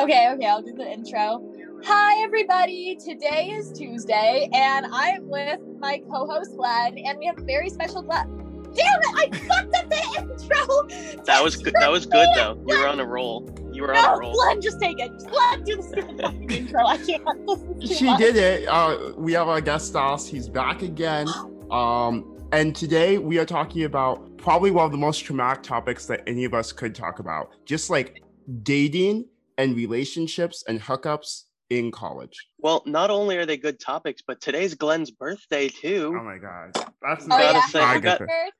Okay, okay, I'll do the intro. Hi, everybody. Today is Tuesday, and I am with my co host, Glen, and we have a very special Glen. Damn it, I fucked up the intro. That was good. That was good though. You were on a roll. You were on a roll. Glen, just take it. Glen, do the stupid fucking intro. I can't. This is too She much. did it. Uh, we have our guest Stas. He's back again. Um, and today we are talking about probably one of the most traumatic topics that any of us could talk about. Just like dating and relationships and hookups in college. Well, not only are they good topics, but today's Glen's birthday too. Oh my god. That's Oh, gotta yeah. say- Happy we got- birthday.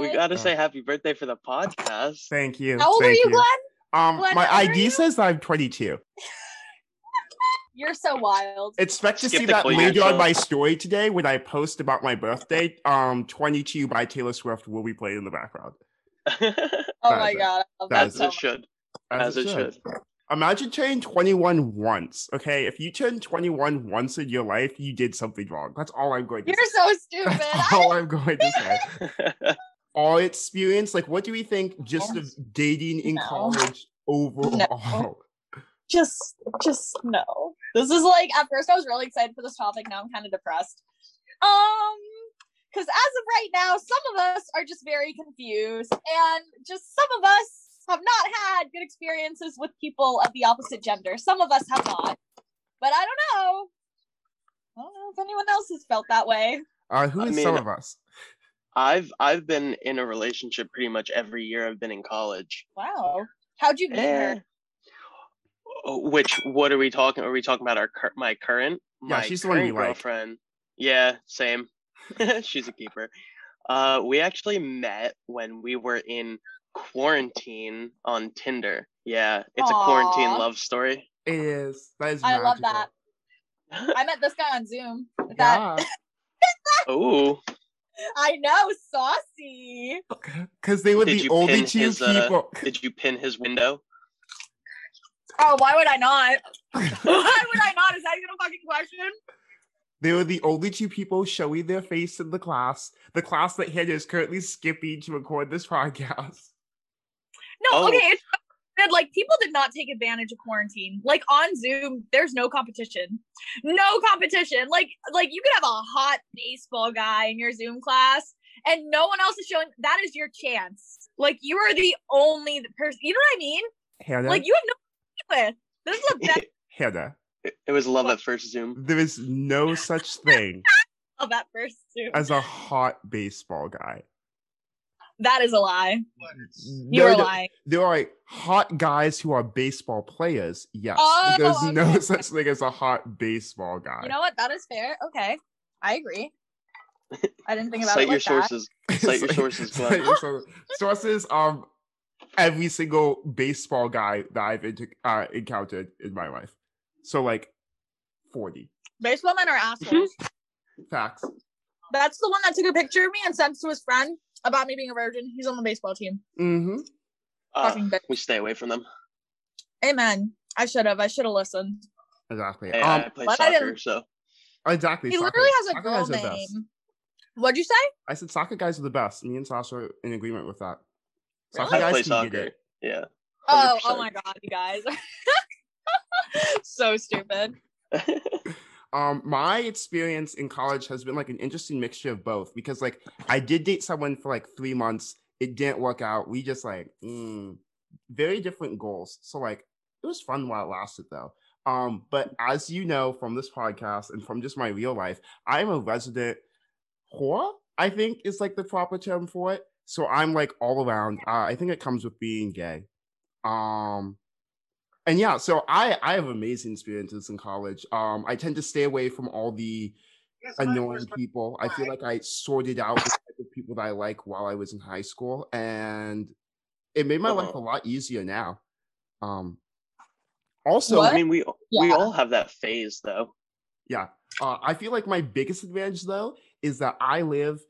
we gotta Oh. say happy birthday for the podcast. Thank you. How old are Thank you, Glen? Um, Glen, my how old are ID you? says I'm 22. You're so wild. Expect to Skip see that clear later on my story today when I post about my birthday. Um, 22 by Taylor Swift will be played in the background. Oh my it. god. I love That that As so it much. should. As it should. Imagine turning 21 once. Okay, if you turn 21 once in your life, you did something wrong. That's all I'm going to say. You're say. so stupid. That's all I'm going to say. All experience, like, what do we think just of dating in No. college overall? just just no this is like at first i was really excited for this topic now i'm kind of depressed um because as of right now some of us are just very confused and just some of us have not had good experiences with people of the opposite gender some of us have not but i don't know i don't know if anyone else has felt that way Uh, who I is mean, some of us? I've I've been in a relationship pretty much every year I've been in college. wow how'd you meet Eh. her Oh, Which what are we talking? Are we talking about our cur- my current? Yeah, my she's the one current you like. girlfriend. Yeah, same. she's a keeper. Uh, we actually met when we were in quarantine on Tinder. Yeah, it's a quarantine love story. It is. That is i love that i met this guy on zoom that Yeah, oh, i know saucy because they were Did the only two his, uh, people. did you pin his window? Oh, why would I not? why would I not? Is that even a fucking question? They were the only two people showing their face in the class. The class that Hannah is currently skipping to record this podcast. No, Oh. okay. It's good. Like people did not take advantage of quarantine. Like on Zoom, there's no competition. No competition. Like like you could have a hot baseball guy in your Zoom class and no one else is showing that is your chance. Like you are the only person you know what I mean? Hannah, Like you have no with. This is the best it, Hannah, it was love What? at first Zoom. there is no such thing love at first Zoom. as a hot baseball guy. That is a lie. You're no, lying. There are like hot guys who are baseball players. Yes, Oh, but there's no such thing as a hot baseball guy. You know what? That is fair. Okay. I agree. I didn't think about Cite it your like that. Cite your sources, Cite your sources. Sources. Um, every single baseball guy that I've inter- uh, encountered in my life. So like, forty Baseball men are assholes. facts. That's the one that took a picture of me and sent to his friend about me being a virgin. He's on the baseball team. Mm-hmm. Uh, we stay away from them. Amen. I should have. I should have listened. Exactly. Hey, um, I play but I soccer, so exactly. He soccer- literally has a soccer girl guys are the best. name. What'd you say? I said soccer guys are the best. Me and Sasha are in agreement with that. Really? Soccer I guys play can soccer. get it. Yeah. Oh, 100%. oh my god, you guys. so stupid. Um, my experience in college has been like an interesting mixture of both because like I did date someone for like three months. It didn't work out. We just like mm, very different goals. So like it was fun while it lasted though. Um, but as you know from this podcast and from just my real life, I'm a resident whore. I think is like the proper term for it. So I'm like all around. Uh, I think it comes with being gay. Um, and yeah, so I I have amazing experiences in college. Um, I tend to stay away from all the annoying people. I feel like I sorted out the type of people that I like while I was in high school, and it made my life a Uh-huh. lot easier now. Um, also, What? I mean, we we all have that phase, though. yeah, uh, I feel like my biggest advantage though is that I live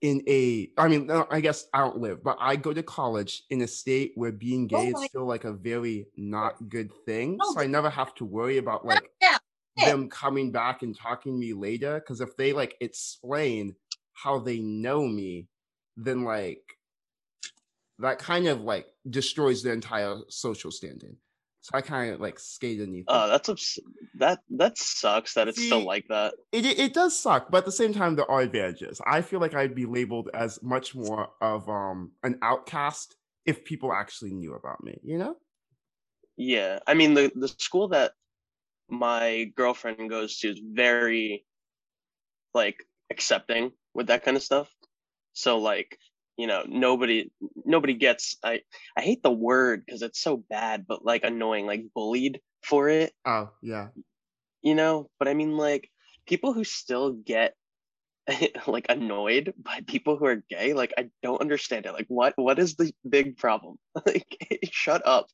in a. I mean, I guess I don't live, but I go to college in a state where being gay Oh is still like a very not good thing. No, So I never have to worry about like. Yeah. them coming back and talking to me later because if they like explain how they know me then like that kind of like destroys the entire social standing So I kind of like skate underneath. Oh, it. that's abs- that that sucks that it's still like that. it, it it does suck, but at the same time, there are advantages. I feel like I'd be labeled as much more of um an outcast if people actually knew about me. You know? Yeah, I mean the the school that my girlfriend goes to is very like accepting with that kind of stuff. So like, you know, nobody nobody gets I I hate the word because it's so bad, but like annoying, like bullied for it, Oh yeah. you know? But I mean like people who still get like annoyed by people who are gay, like I don't understand it. Like what what is the big problem? Like shut up.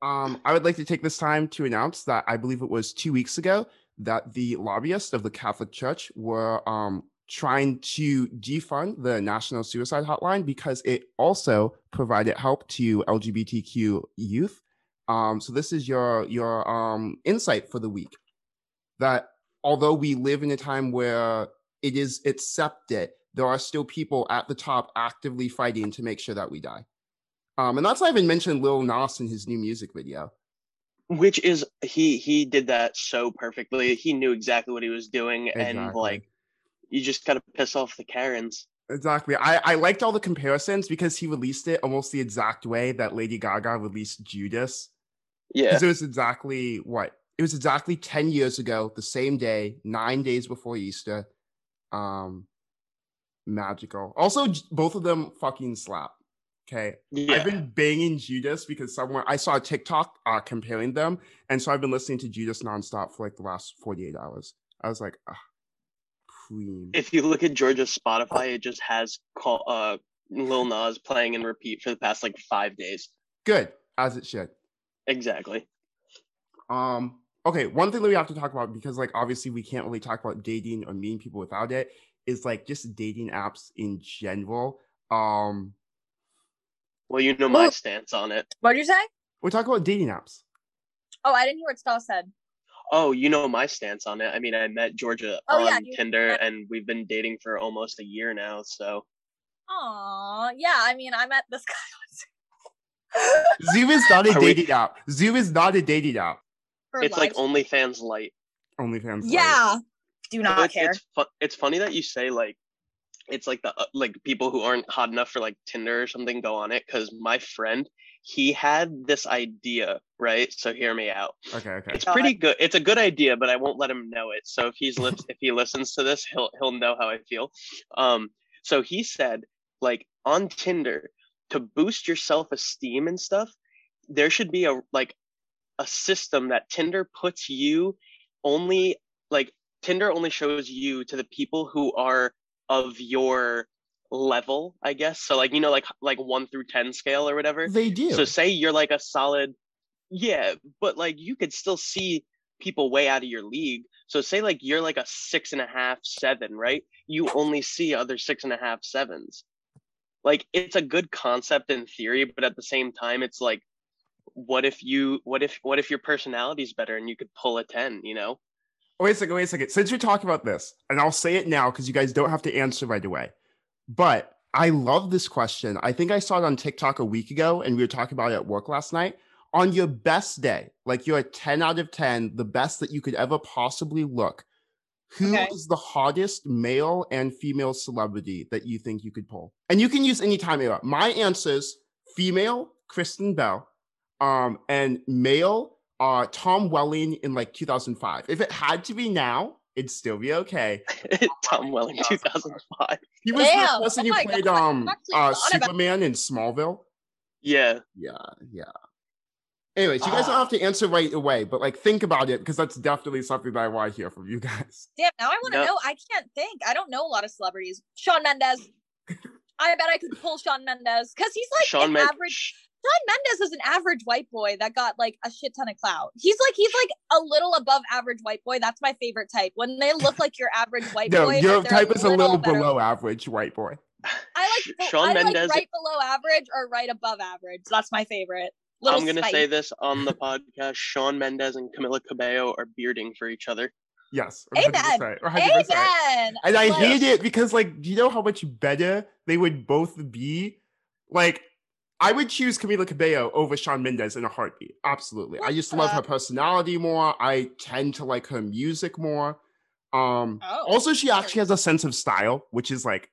Um, I would like to take this time to announce that I believe it was two weeks ago that the lobbyists of the Catholic Church were um, trying to defund the National Suicide Hotline because it also provided help to LGBTQ youth. Um, so this is your your um, insight for the week that although we live in a time where it is accepted, there are still people at the top actively fighting to make sure that we die. Um, and that's not even mentioned Lil Nas in his new music video. which is he he did that so perfectly he knew exactly what he was doing and like you just gotta piss off the karens Exactly. I, I liked all the comparisons because he released it almost the exact way that Lady Gaga released Judas. yeah Because it was exactly what? It was exactly 10 years ago, the same day, nine days before Easter. Um magical. Also, j- both of them fucking slap. Okay. yeah I've been banging Judas because someone I saw a TikTok uh, comparing them, and so I've been listening to Judas nonstop for like the last 48 hours. I was like, ah, queen. if you look at georgia's spotify it just has call uh lil nas playing and repeat for the past like five days Good, as it should. exactly Um, okay, one thing that we have to talk about because like obviously we can't really talk about dating or meeting people without it is like just dating apps in general. Um, well you know my Well- stance on it What'd you say? we talk about dating apps. Oh, I didn't hear what Stella said. Oh you know my stance on it i mean i met georgia Oh, on yeah, tinder yeah. and we've been dating for almost a year now so Aw, yeah. I mean, I met this guy. Zoom is not a Are we- dating app. Zoom is not a dating app. for it's like life. onlyfans light OnlyFans. Lite. yeah. Do not it's, care. It's, fu- it's funny that you say like it's like the uh, like people who aren't hot enough for like Tinder or something go on it because my friend he had this idea right. So hear me out. Okay. Okay. It's pretty good. It's a good idea, but I won't let him know it. So if he's lis- if he listens to this, he'll he'll know how I feel. Um. So he said like on Tinder to boost your self esteem and stuff, there should be a like a system that Tinder puts you only like Tinder only shows you to the people who are of your level, I guess. So like you know like like 1 through 10 scale or whatever. They do. So say you're like a solid yeah, but like you could still see people way out of your league. So say like you're like a six and a half, seven, right? You only see other six and a half sevens. Like it's a good concept in theory, but at the same time, it's like, what if you what if what if your personality's better and you could pull a 10, you know? wait a second. Wait a second. Since you're talking about this, and I'll say it now because you guys don't have to answer right away. But I love this question. I think I saw it on TikTok a week ago, and we were talking about it at work last night. On your best day, like you're a 10 out of 10, the best that you could ever possibly look, who is Okay. the hottest male and female celebrity that you think you could pull? And you can use any time era. My answers female, Kristen Bell, um, and male, uh, Tom Welling in like 2005. If it had to be now, it'd still be okay. Tom Welling, 2005. He was Damn, the person oh who played God, um uh thought about- Superman in Smallville. Yeah. Yeah, yeah. Anyways, you guys don't have to answer right away, but like think about it because that's definitely something that I want to hear from you guys. Damn, now I want to No. know. I can't think. I don't know a lot of celebrities. Shawn Mendes. I bet I could pull Shawn Mendes because he's like Shawn an Men- average. Shawn Mendes is an average white boy that got like a shit ton of clout. He's like he's like a little above average white boy. That's my favorite type. When they look like your average white No, boy, your but they're type is a little better. below average white boy. I like the- Shawn I like Mendes- right below average or right above average. That's my favorite. Little I'm gonna spice. say this on the podcast. Shawn Mendes and Camila Cabello are bearding for each other. Yes. Amen. 100%, 100%. Amen. And I Like, hate it because, like, do you know how much better they would both be? Like, I would choose Camila Cabello over Shawn Mendes in a heartbeat. Absolutely. I just love her personality more. I tend to like her music more. Um Oh, also she actually has a sense of style, which is like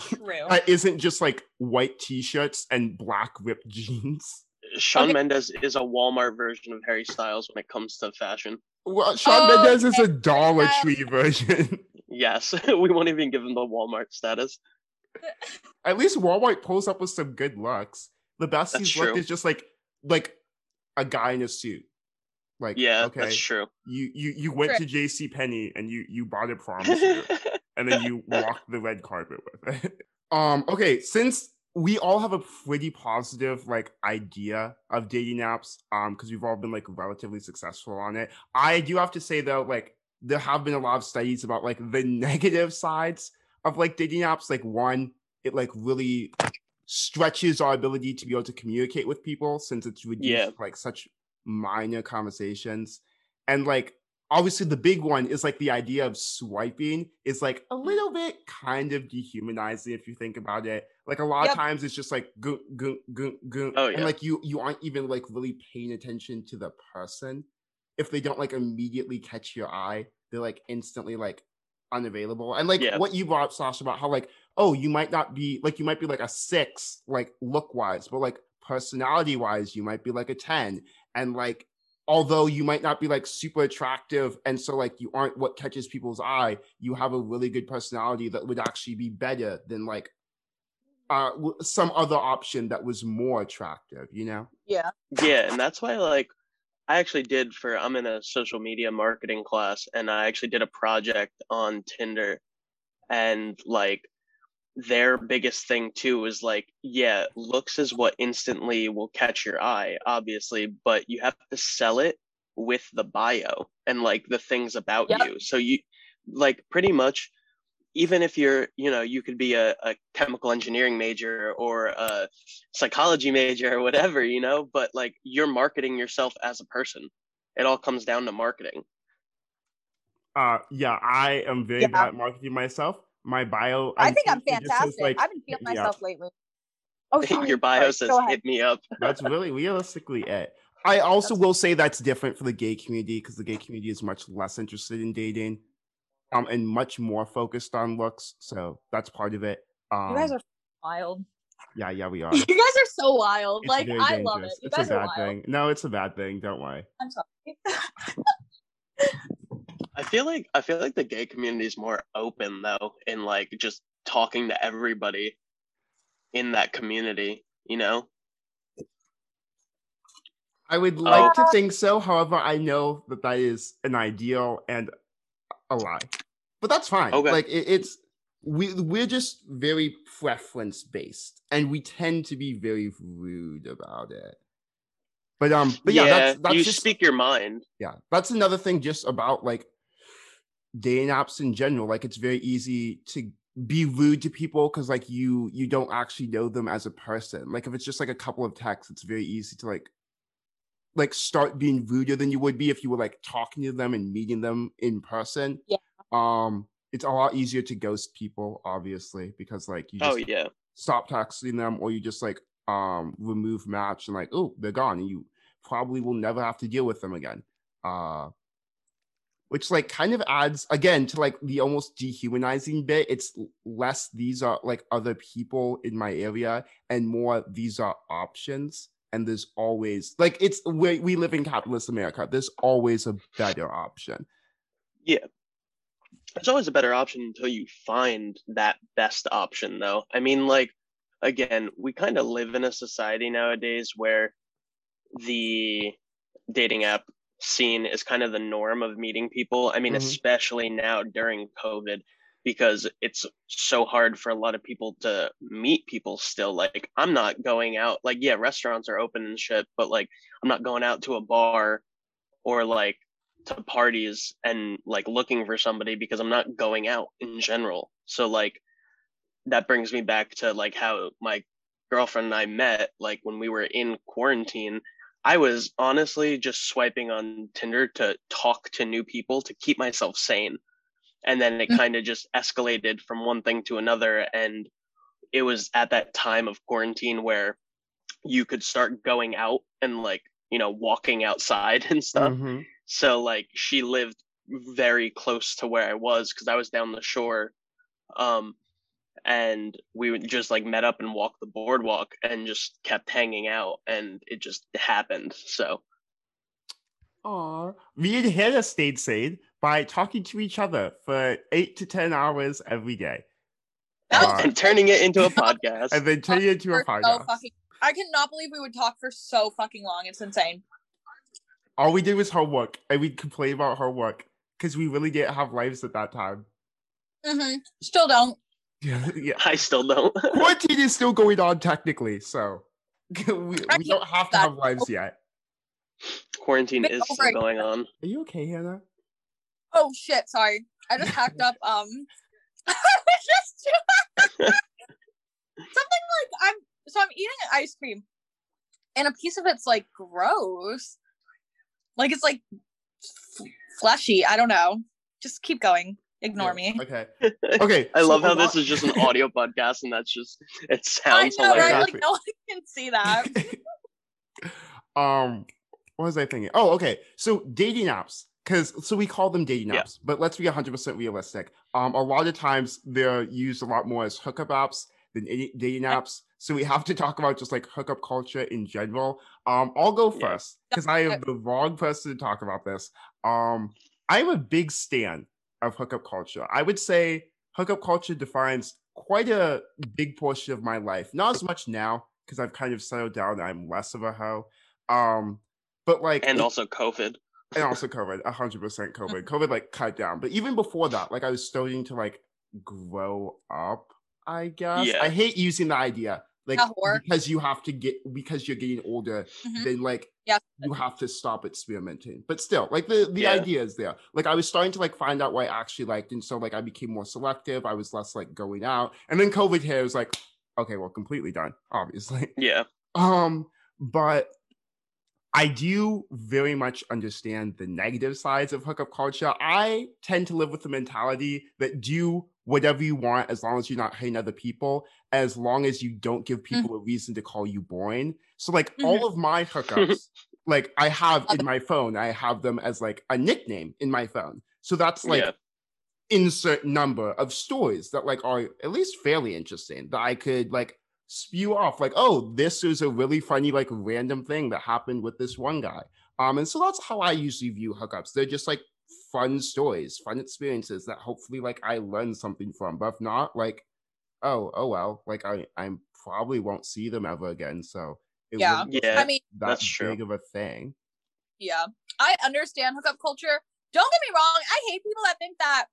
true. uh, isn't just like white t-shirts and black ripped jeans. Shawn Okay. Mendes is a Walmart version of Harry Styles when it comes to fashion. Well, Shawn Mendes is a Dollar. Tree version. Yes, we won't even give him the Walmart status. At least Walmart pulls up with some good looks. The best That's he's looked is just like like a guy in a suit. Like Yeah, okay, that's true. you you you went True. to J.C. Penney and you you bought a prom and then you walked the red carpet with it. Um, okay, since we all have a pretty positive like idea of dating apps, um, because we've all been like relatively successful on it. I do have to say though, like there have been a lot of studies about like the negative sides of like dating apps. Like one, it like really stretches our ability to be able to communicate with people since it's reduced Yeah. like such minor conversations. And like obviously the big one is like the idea of swiping is like a little bit kind of dehumanizing if you think about it. Like a lot Yep. of times it's just like goon, goon, goon, goon. Oh, and like you you aren't even like really paying attention to the person. If they don't like immediately catch your eye, they're like instantly like unavailable. And like Yeah. what you brought up, Sasha, about how like, oh, you might not be like you might be like a six, like look wise, but like personality wise, you might be like a 10. And like although you might not be like super attractive and so like you aren't what catches people's eye you have a really good personality that would actually be better than like uh some other option that was more attractive you know yeah. yeah, and that's why like I actually did for I'm in a social media marketing class and I actually did a project on Tinder and like their biggest thing too is like yeah, looks is what instantly will catch your eye obviously, but you have to sell it with the bio and like the things about Yep. you. So you like pretty much even if you're you know you could be a, a chemical engineering major or a psychology major or whatever you know but like you're marketing yourself as a person. It all comes down to marketing. Uh yeah i am very Yeah. bad at marketing myself. My bio I think I'm it just says, fantastic. like, I've been feeling hit me up. myself lately. Oh, sorry, your bio sorry, says hit me up. That's really realistically it. I also That's- will say that's different for the gay community because the gay community is much less interested in dating um and much more focused on looks so that's part of it um You guys are wild. yeah yeah we are You guys are so wild. It's like very I love it. You it's guys a are bad wild. thing. No, it's a bad thing. Don't worry. I'm sorry. i feel like i feel like the gay community is more open though in like just talking to everybody in that community you know I would like to think so. However, I know that that is an ideal and a lie, but that's fine. Okay. Like it, it's we we're just very preference based, and we tend to be very rude about it. But um, but yeah, that's that's you just speak your mind yeah that's another thing just about like dating apps in general like it's very easy to be rude to people because like you you don't actually know them as a person like if it's just like a couple of texts it's very easy to like like start being ruder than you would be if you were like talking to them and meeting them in person Yeah. um it's a lot easier to ghost people obviously because like you just oh yeah stop texting them or you just like um remove match and like oh they're gone and you probably will never have to deal with them again uh which like kind of adds again to like the almost dehumanizing bit it's less these are like other people in my area and more these are options and there's always like it's we, we live in capitalist america there's always a better option Yeah. It's always a better option until you find that best option, though. I mean, like, again, we kind of live in a society nowadays where the dating app scene is kind of the norm of meeting people. I mean, Mhm. especially now during COVID, because it's so hard for a lot of people to meet people still. Like, I'm not going out, like, yeah, restaurants are open and shit, but like, I'm not going out to a bar or like to parties and like looking for somebody because I'm not going out in general. So like that brings me back to like how my girlfriend and I met like when we were in quarantine. I was honestly just swiping on Tinder to talk to new people to keep myself sane. And then it Mm. kind of just escalated from one thing to another and it was at that time of quarantine where you could start going out and like you know walking outside and stuff. Mhm. So like she lived very close to where I was because I was down the shore. Um and we would just like met up and walked the boardwalk and just kept hanging out and it just happened. So Aw. we had Hannah stayed sane by talking to each other for eight to ten hours every day. Uh, and turning it into a podcast. and then turning it into a for so podcast. fucking. I cannot believe we would talk for so fucking long. It's insane. All we did was homework, and we'd complain about homework because we really didn't have lives at that time. Mm-hmm. Still don't. Yeah, yeah. I still don't. Quarantine is still going on technically, so we, we don't have to have lives yet. Quarantine is still going on. Are you okay, Hannah? Oh shit! Sorry, I just hacked up. Um, just something like I'm. So I'm eating an ice cream, and a piece of it's like gross. Like it's like f- fleshy. I don't know. Just keep going. Ignore Yeah, me. Okay. Okay. I so love a how this is just an audio podcast and that's just it I sounds know, hilarious. Exactly. Like no one can see that. um, what was I thinking? Oh, okay. So dating apps, because so we call them dating Yeah. apps, but let's be 100% realistic. Um, a lot of times they're used a lot more as hookup apps than dating apps. So we have to talk about just like hookup culture in general. Um, I'll go first because I am the wrong person to talk about this. Um, I'm a big stan of hookup culture. I would say hookup culture defines quite a big portion of my life. Not as much now because I've kind of settled down. I'm less of a hoe. Um, but like, And also COVID. And also COVID, hundred percent COVID. COVID like cut down, but even before that, like I was starting to like grow up. I guess Yeah. I hate using the idea like because you have to get because you're getting older, Mhm. then like Yeah. you have to stop experimenting. But still, like the the Yeah. idea is there. Like I was starting to like find out what I actually liked, and so like I became more selective. I was less like going out, and then COVID hit. I was like, okay, well, completely done, obviously. Yeah. Um, but I do very much understand the negative sides of hookup culture. I tend to live with the mentality that do whatever you want as long as you're not hurting other people, as long as you don't give mm. people a reason to call you boring. So, like, all mm-hmm. of my hookups, like, I have uh, in my phone, I have them as like a nickname in my phone. So that's like yeah. insert number of stories that like are at least fairly interesting that I could like spew off like oh this is a really funny like random thing that happened with this one guy um and so that's how I usually view hookups they're just like fun stories fun experiences that hopefully like I learn something from but if not like oh oh well like I I probably won't see them ever again so it Yeah. Yeah. I mean, that that's true. big of a thing Yeah, I understand hookup culture. Don't get me wrong. I hate people that think that,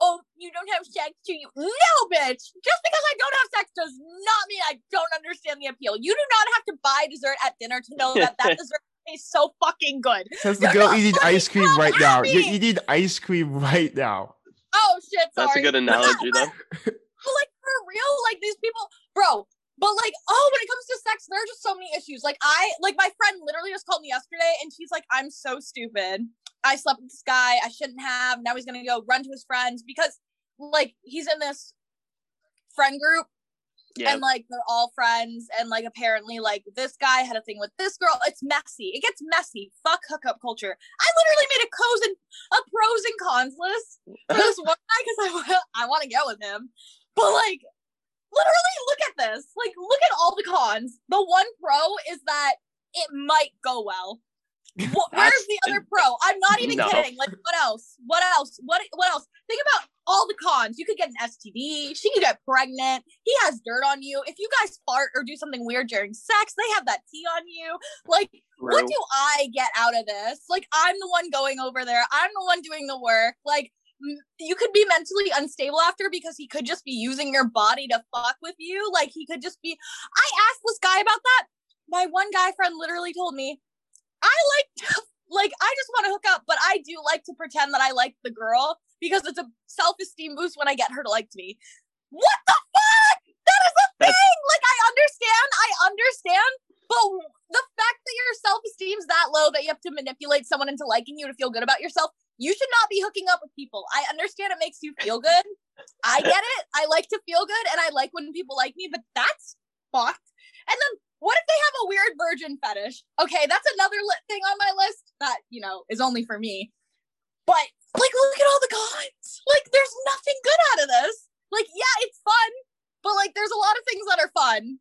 oh, you don't have sex do you. No, bitch. Just because I don't have sex does not mean I don't understand the appeal. You do not have to buy dessert at dinner to know that that dessert tastes so fucking good. says the girl eating ice cream right now you're eating ice cream right now Oh shit, sorry. That's a good analogy though. But like for real, like these people, bro. But like, oh, when it comes to sex, there are just so many issues. Like I, like my friend literally just called me yesterday, and she's like, "I'm so stupid. I slept with this guy I shouldn't have. Now he's gonna go run to his friends because, like, he's in this friend group, Yeah. and like they're all friends, and like apparently, like this guy had a thing with this girl. It's messy. It gets messy. Fuck hookup culture. I literally made a pros and a pros and cons list for this one guy because I I want to get with him. But like, literally, look at this. Like, look at all the cons. The one pro is that it might go well. Wh- Where's the other pro? I'm not even No. kidding. Like, what else? What else? What what else? Think about all the cons. You could get an STD. She could get pregnant. He has dirt on you. If you guys fart or do something weird during sex, they have that tea on you. Like, what do I get out of this? Like, I'm the one going over there. I'm the one doing the work. Like, you could be mentally unstable after because he could just be using your body to fuck with you. Like, he could just be. I asked this guy about that. My one guy friend literally told me, I like to, like, I just want to hook up, but I do like to pretend that I like the girl because it's a self esteem boost when I get her to like me. What the fuck? That is a That's- thing. Like, I understand. I understand. But the fact that your self esteem's that low that you have to manipulate someone into liking you to feel good about yourself, you should not be hooking up with people. I understand it makes you feel good. I get it. I like to feel good and I like when people like me, but that's fucked. And then What if they have a weird virgin fetish? Okay, that's another lit thing on my list that, you know, is only for me. But like look at all the guys. Like there's nothing good out of this. Like, yeah, it's fun, but like there's a lot of things that are fun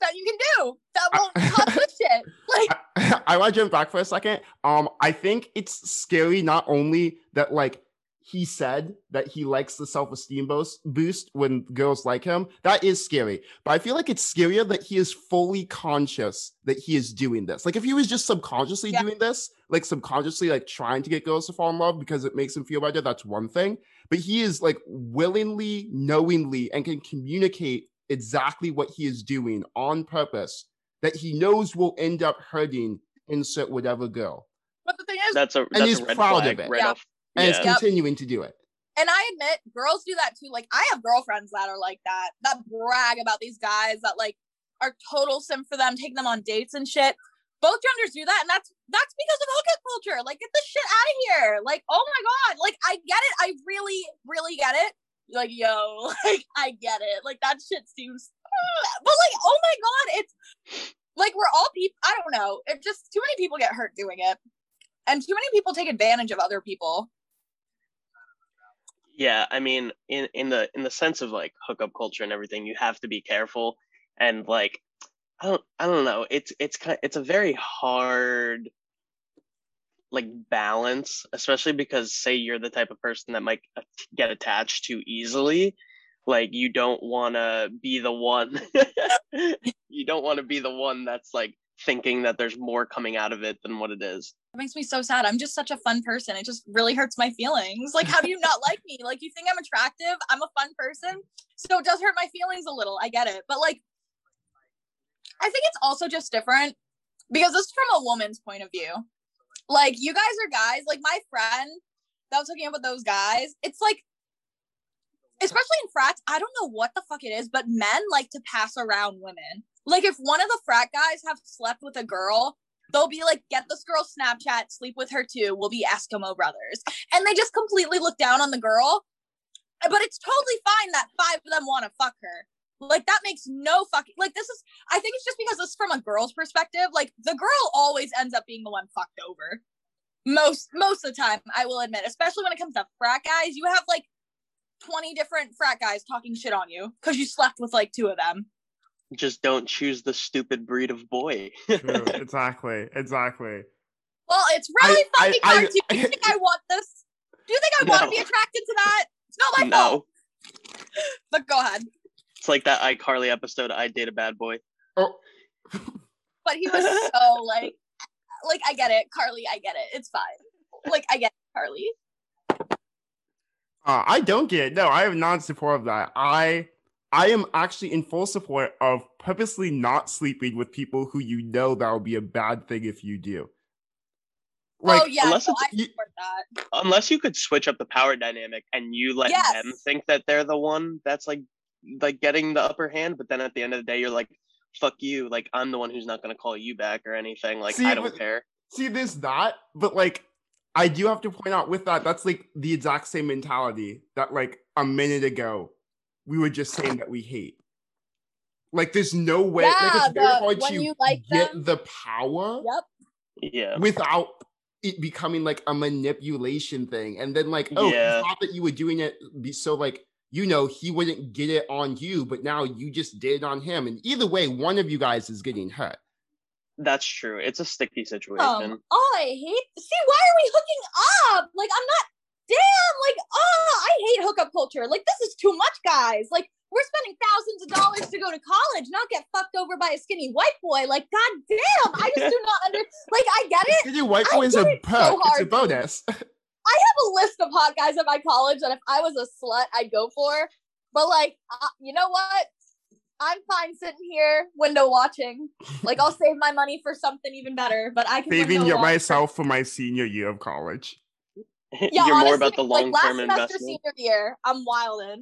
that you can do that won't cause this shit. Like I, I want to jump back for a second. Um, I think it's scary not only that like he said that he likes the self-esteem boost boost when girls like him. That is scary. But I feel like it's scarier that he is fully conscious that he is doing this. Like if he was just subconsciously Yeah. doing this, like subconsciously like trying to get girls to fall in love because it makes him feel better, that's one thing. But he is like willingly, knowingly, and can communicate exactly what he is doing on purpose that he knows will end up hurting insert whatever girl. but the thing is That's a that's he's a red proud of it. right Yeah. off. And Yeah. it's Yep. continuing to do it. and I admit girls do that too. Like I have girlfriends that are like that, that brag about these guys that like are total sim for them, take them on dates and shit. Both genders do that, and that's that's because of hookup culture. Like, get the shit out of here. Like, oh my god, like I get it. I really, really get it. Like, yo, like I get it. Like that shit seems but like, oh my god, it's like we're all people I don't know. It just too many people get hurt doing it. And too many people take advantage of other people. Yeah, I mean, in in the in the sense of like hookup culture and everything, you have to be careful and like I don't I don't know. It's it's kind of, it's a very hard like balance, especially because say you're the type of person that might get attached too easily. Like you don't want to be the one. you don't want to be the one that's like thinking that there's more coming out of it than what it is. It makes me so sad. I'm just such a fun person. It just really hurts my feelings. Like, how do you not like me? Like, you think I'm attractive? I'm a fun person. So it does hurt my feelings a little. I get it. But like, I think it's also just different because this is from a woman's point of view. Like, you guys are guys. Like, my friend that was hooking up with those guys, it's like, especially in frats, I don't know what the fuck it is, but men like to pass around women. Like, if one of the frat guys have slept with a girl, they'll be like, get this girl Snapchat, sleep with her too. We'll be Eskimo brothers. And they just completely look down on the girl. But it's totally fine that five of them want to fuck her. Like that makes no fucking like this is I think it's just because it's from a girl's perspective. Like the girl always ends up being the one fucked over. Most most of the time, I will admit, especially when it comes to frat guys, you have like 20 different frat guys talking shit on you because you slept with like two of them. Just don't choose the stupid breed of boy. True. exactly. Exactly. Well, it's really I- fucking I- hard. Do you think I want this? Do you think I want to be attracted to that? It's not my fault. no. But go ahead. It's like that iCarly episode, I Date a Bad Boy. Oh, But he was so like, like I get it, Carly. I get it. It's fine. Like I get it, Carly. Uh, I don't get it. No, I am not in support of that. I I am actually in full support of purposely not sleeping with people who you know that will be a bad thing if you do. Like, oh yeah, unless no, it's- I you- support that. Unless you could switch up the power dynamic and you let Yes. them think that they're the one that's like like getting the upper hand, but then at the end of the day you're like, fuck you, like I'm the one who's not gonna call you back or anything. Like See, I don't but- care. see, there's that, but like, I do have to point out with that, that's like the exact same mentality that like a minute ago we were just saying that we hate. Like, there's no way. like, Yeah, it's very hard when to you like get them- the power. Yep. Yeah. without it becoming like a manipulation thing and then like oh Yeah. you thought that you were doing it be so like you know he wouldn't get it on you but now you just did it on him and either way one of you guys is getting hurt That's true. It's a sticky situation. Um, oh, I hate. See, why are we hooking up? Like, I'm not. Damn. Like, oh, I hate hookup culture. Like, this is too much, guys. Like, we're spending thousands of dollars to go to college, not get fucked over by a skinny white boy. Like, god damn, I just do not under. Like, I get it. Skinny white I boy is a get perk so it's a hard, dude. bonus I have a list of hot guys at my college that if I was a slut, I'd go for. But like, uh, you know what? I'm fine sitting here window watching. Like, I'll save my money for something even better. But I can saving your- myself for my senior year of college Yeah, you're more about the like long last term semester, investment. senior year, I'm wildin'.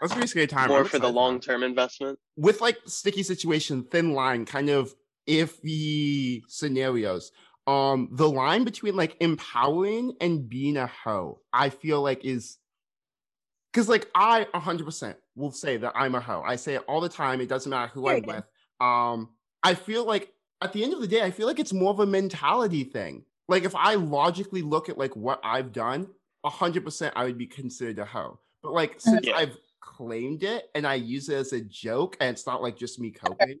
that's basically a time More I'm for the long term investment. with like sticky situation thin line kind of iffy scenarios um the line between like empowering and being a hoe i feel like is because like I 100% will say that I'm a hoe. I say it all the time. It doesn't matter who I'm with. Um, I feel like at the end of the day, I feel like it's more of a mentality thing. Like if I logically look at like what I've done, 100% I would be considered a hoe. But like since Yeah. I've claimed it and I use it as a joke, and it's not like just me coping,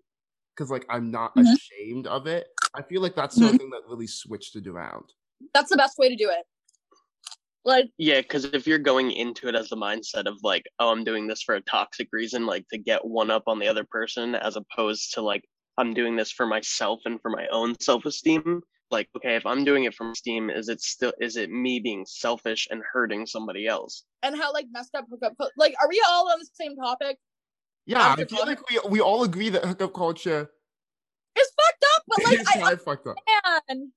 because like I'm not Mhm. ashamed of it. I feel like that's the Mhm. that really switched it around. That's the best way to do it. Like, Yeah, because if you're going into it as the mindset of like, oh, I'm doing this for a toxic reason, like to get one up on the other person, as opposed to like, I'm doing this for myself and for my own self esteem. Like, okay, if I'm doing it from esteem, is it still is it me being selfish and hurting somebody else? and how like messed up hookup. Like, are we all on the same topic? Yeah, I feel like we we all agree that hookup culture is fucked up, but like, is I kind fucked up. understand.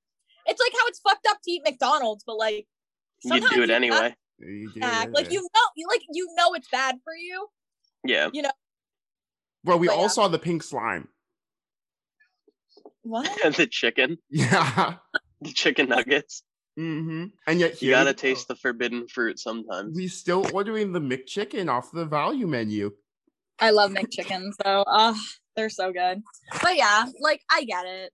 It's like how it's fucked up to eat McDonald's, but like, You do it anyway. You do, have. Like you know, you like you know it's bad for you. Yeah. You know. Bro, we but all yeah. saw the pink slime. What? the chicken, Yeah. the chicken nuggets. Mm-hmm. And yet You gotta we go. taste the forbidden fruit sometimes. We still ordering the McChicken off the value menu. I love McChickens though. Ah, they're so good. But yeah, like I get it.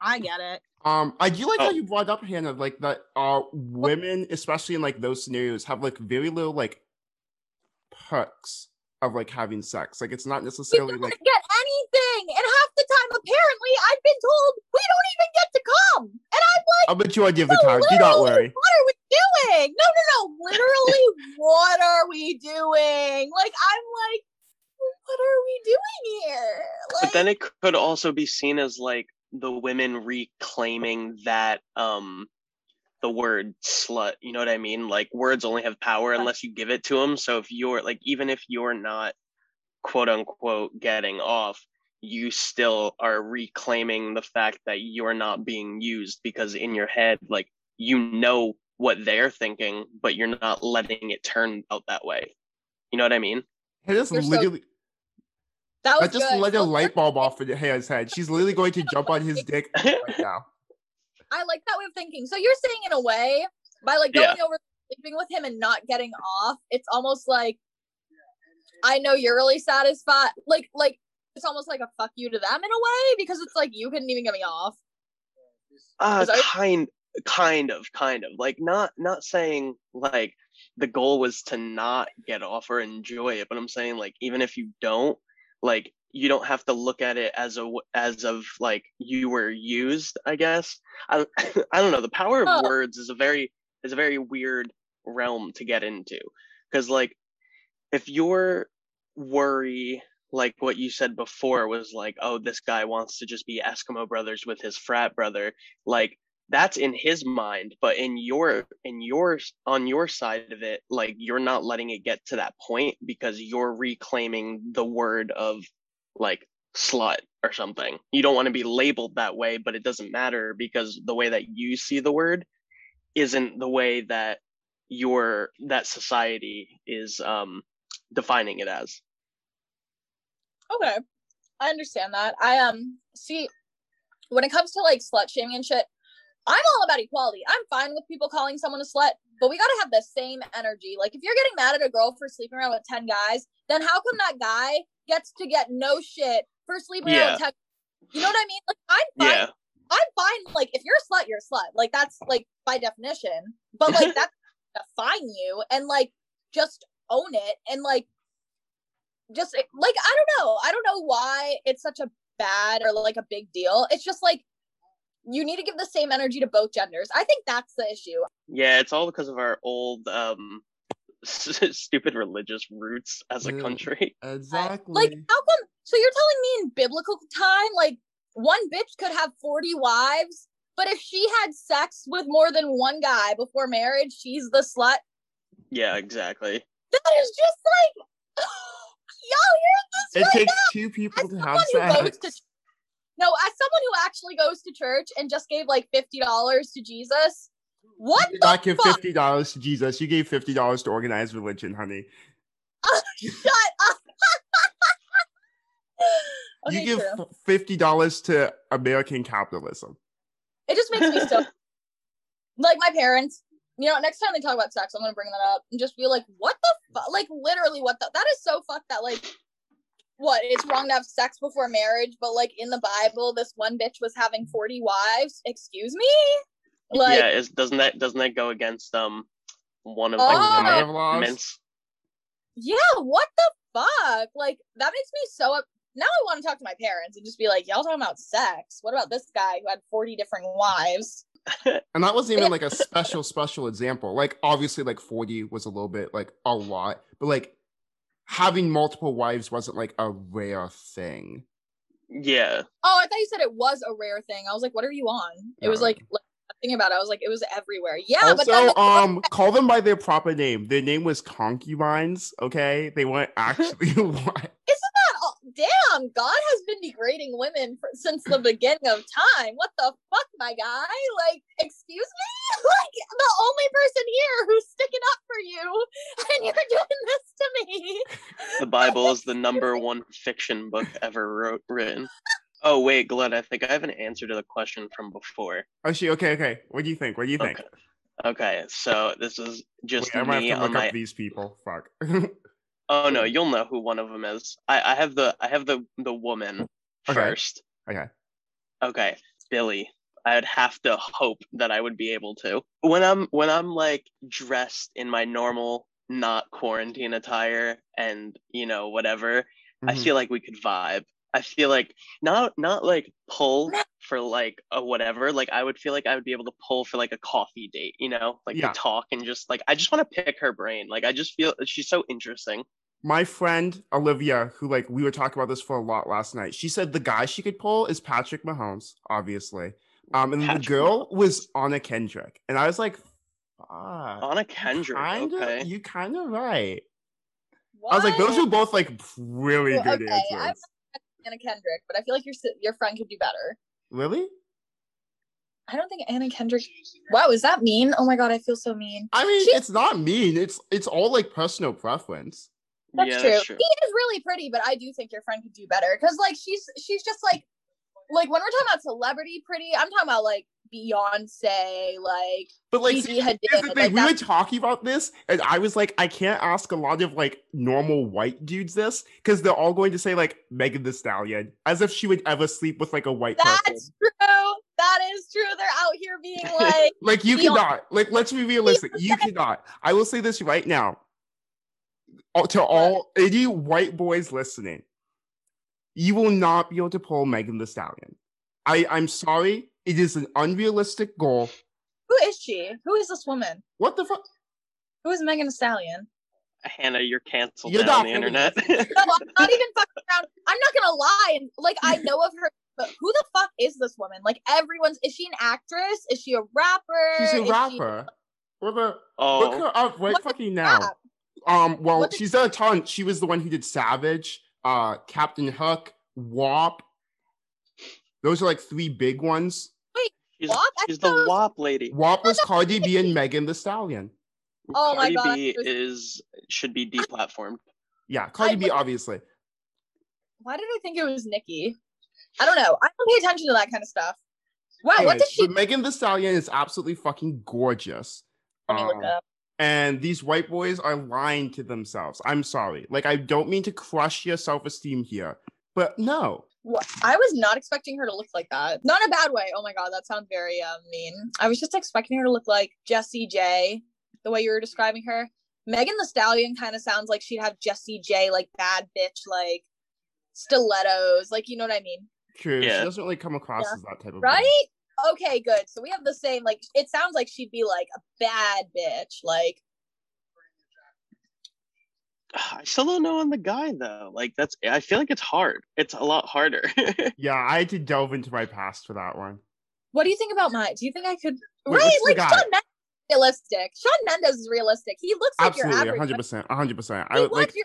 I get it. Um, I do like how Oh. you brought up Hannah, like that uh women, especially in like those scenarios, have like very little like perks of like having sex. Like it's not We necessarily don't like get anything, and half the time, apparently, I've been told we don't even get to come. And I'm like, I'll bet you I give the no, time. Do not worry. What are we doing? No, no, no. Literally, what are we doing? Like, I'm like, what are we doing here? Like, but then it could also be seen as like the women reclaiming that um the word slut you know what i mean? Like words only have power unless you give it to them so if you're like even if you're not quote unquote getting off you still are reclaiming the fact that you're not being used because in your head like you know what they're thinking but you're not letting it turn out that way. You know what i mean? It is You're so- literally that I just good. let a light bulb off in Hannah's head. She's literally going to jump on his dick right now. I like that way of thinking. So you're saying in a way, by like Yeah. going over sleeping with him and not getting off, it's almost like I know you're really satisfied. Like like it's almost like a fuck you to them in a way because it's like you couldn't even get me off. Uh, Is kind, kind of, kind of. Like not, not saying like the goal was to not get off or enjoy it, but I'm saying like even if you don't, like you don't have to look at it as a as of like you were used. I guess I, I don't know. The power of Oh. words is a very is a very weird realm to get into because like if your worry like what you said before was like oh this guy wants to just be eskimo brothers with his frat brother like that's in his mind but in your in your on your side of it like you're not letting it get to that point because you're reclaiming the word of like slut or something you don't want to be labeled that way but it doesn't matter because the way that you see the word isn't the way that your that society is um defining it as Okay. I understand that. I um see when it comes to like slut shaming and shit, I'm all about equality. I'm fine with people calling someone a slut, but we gotta have the same energy. Like if you're getting mad at a girl for sleeping around with 10 guys, then how come that guy gets to get no shit for sleeping around with 10 You know what I mean? Like I'm fine. yeah I'm fine. Like if you're a slut, you're a slut. Like that's like by definition. But like that's define you and like just own it and like just like I don't know. I don't know why it's such a bad or like a big deal. It's just like you need to give the same energy to both genders. I think that's the issue. yeah it's all because of our old um stupid religious roots as a Yeah. country Exactly. Like how come so you're telling me in biblical time like one bitch could have 40 wives, but if she had sex with more than one guy before marriage, she's the slut. yeah exactly That is just like y'all hear it this right takes now? two people As to someone have who goes sex. to no, as someone who actually goes to church and just gave like fifty dollars to Jesus, what You did the not give fuck? fifty dollars to Jesus. You gave fifty dollars to organized religion, honey. Shut up. okay, you give true. fifty dollars to American capitalism. It just makes me so like my parents. You know, next time they talk about sex, I'm gonna bring that up and just be like, "What the fuck?" Like, literally, what the? That is so fucked. That like, what? It's wrong to have sex before marriage, but like in the Bible, this one bitch was having 40 wives. Excuse me. Like, yeah, is doesn't that doesn't that go against um one of Oh. the commandments? Mints. yeah, what the fuck? Like, that makes me so. Up- now I want to talk to my parents and just be like, "Y'all talking about sex? What about this guy who had 40 different wives?" And that wasn't even like a special, special example. Like, obviously, like 40 was a little bit like a lot, but like having multiple wives wasn't like a rare thing. Yeah. Oh, I thought you said it was a rare thing. I was like, "What are you on?" It was like, like thinking about it. I was like, it was everywhere. Yeah, but also, that um, call them by their proper name. Their name was concubines, okay? They weren't actually wives. all- damn, God has been degrading women for, since the beginning of time. What the fuck, my guy? Like, excuse me? Like, the only person here who's sticking up for you, and you're doing this to me. The Bible is the number one fiction book ever wrote, written. Oh wait, Glenn, I think I have an answer to the question from before. Oh, Actually, okay, okay. What do you think? What do you think? Okay. Okay, so this is just Wait, I me have to on look my up these people. Fuck. Oh no, you'll know who one of them is. I, I have the I have the the woman Okay. first. okay. Okay, Billy. I'd have to hope that I would be able to. When I'm when I'm like dressed in my normal not quarantine attire and you know whatever, I Mhm. feel like we could vibe. I feel like not not like pull for like a whatever. Like I would feel like I would be able to pull for like a coffee date, you know, like Yeah. to talk and just like I just want to pick her brain. Like I just feel she's so interesting. My friend Olivia, who like we were talking about this for a lot last night, she said the guy she could pull is Patrick Mahomes, obviously. Um, and Patrick the girl was Anna Kendrick, and I was like, "Fuck, Anna Kendrick. kinda, okay. you kind of right." What? I was like, those are both like really Well, good okay, I'm- answers. Anna Kendrick, but I feel like your your friend could do better. Really? I don't think Anna Kendrick. Wow, is that mean? Oh my god, I feel so mean. I mean, She- it's not mean. It's it's all like personal preference. That's yeah, true. that's true. He is really pretty, but I do think your friend could do better because, like, she's she's just like, like when we're talking about celebrity pretty, I'm talking about like Beyonce, like But like, Gigi Hadid. Here's the thing, like, we were talking about this, and I was like, I can't ask a lot of like normal white dudes this because they're all going to say like Megan Thee Stallion, as if she would ever sleep with like a white that's person. true. That is true. They're out here being like, Like you Beyonce- cannot. Like let's be realistic. You cannot. I will say this right now. To all any white boys listening, you will not be able to pull Megan Thee Stallion. I I'm sorry. It is an unrealistic goal. who is she? Who is this woman? What the fuck? Who is Megan Thee Stallion? Hannah, you're canceled You're now on the fully internet. No, I'm not even fucking around. I'm not gonna lie. and, Like, I know of her, but who the fuck is this woman? Like, everyone's. Is she an actress? Is she a rapper? She's a Is she- rapper. What the? Look oh, her up right What fucking now. crap? Um, well, What she's done a ton. She was the one who did Savage, uh, Captain Hook, WAP. Those are like three big ones. She's, WAP? She's the was- WAP lady. WAP was Cardi B and Megan Thee Stallion. Oh my god. Cardi B was- is should be deplatformed. Yeah, Cardi I B, obviously. Why did I think it was Nikki? I don't know. I don't pay attention to that kind of stuff. Wow, what Anyways, does she? but Megan Thee Stallion is absolutely fucking gorgeous. Let me Um, it up. and these white boys are lying to themselves. I'm sorry. Like, I don't mean to crush your self esteem here, but no. What? I was not expecting her to look like that. Not in a bad way. Oh my god, that sounds very um, mean. I was just expecting her to look like Jessie J, the way you were describing her. Megan Thee Stallion kind of sounds like she'd have Jessie J, like bad bitch, like stilettos, like you know what I mean, True. Yeah. She doesn't really come across Yeah. as that type of right? Okay, good. So we have the same. Like it sounds like she'd be like a bad bitch, like I still don't know on the guy though. Like that's I feel like it's hard. It's a lot harder. Yeah, I had to delve into my past for that one. What do you think about mine? Do you think I could? Wait, right, like guy? Shawn Mendes is realistic. Shawn Mendes is realistic. He looks like Absolutely, your average. 100%. 100%. He I was like, your,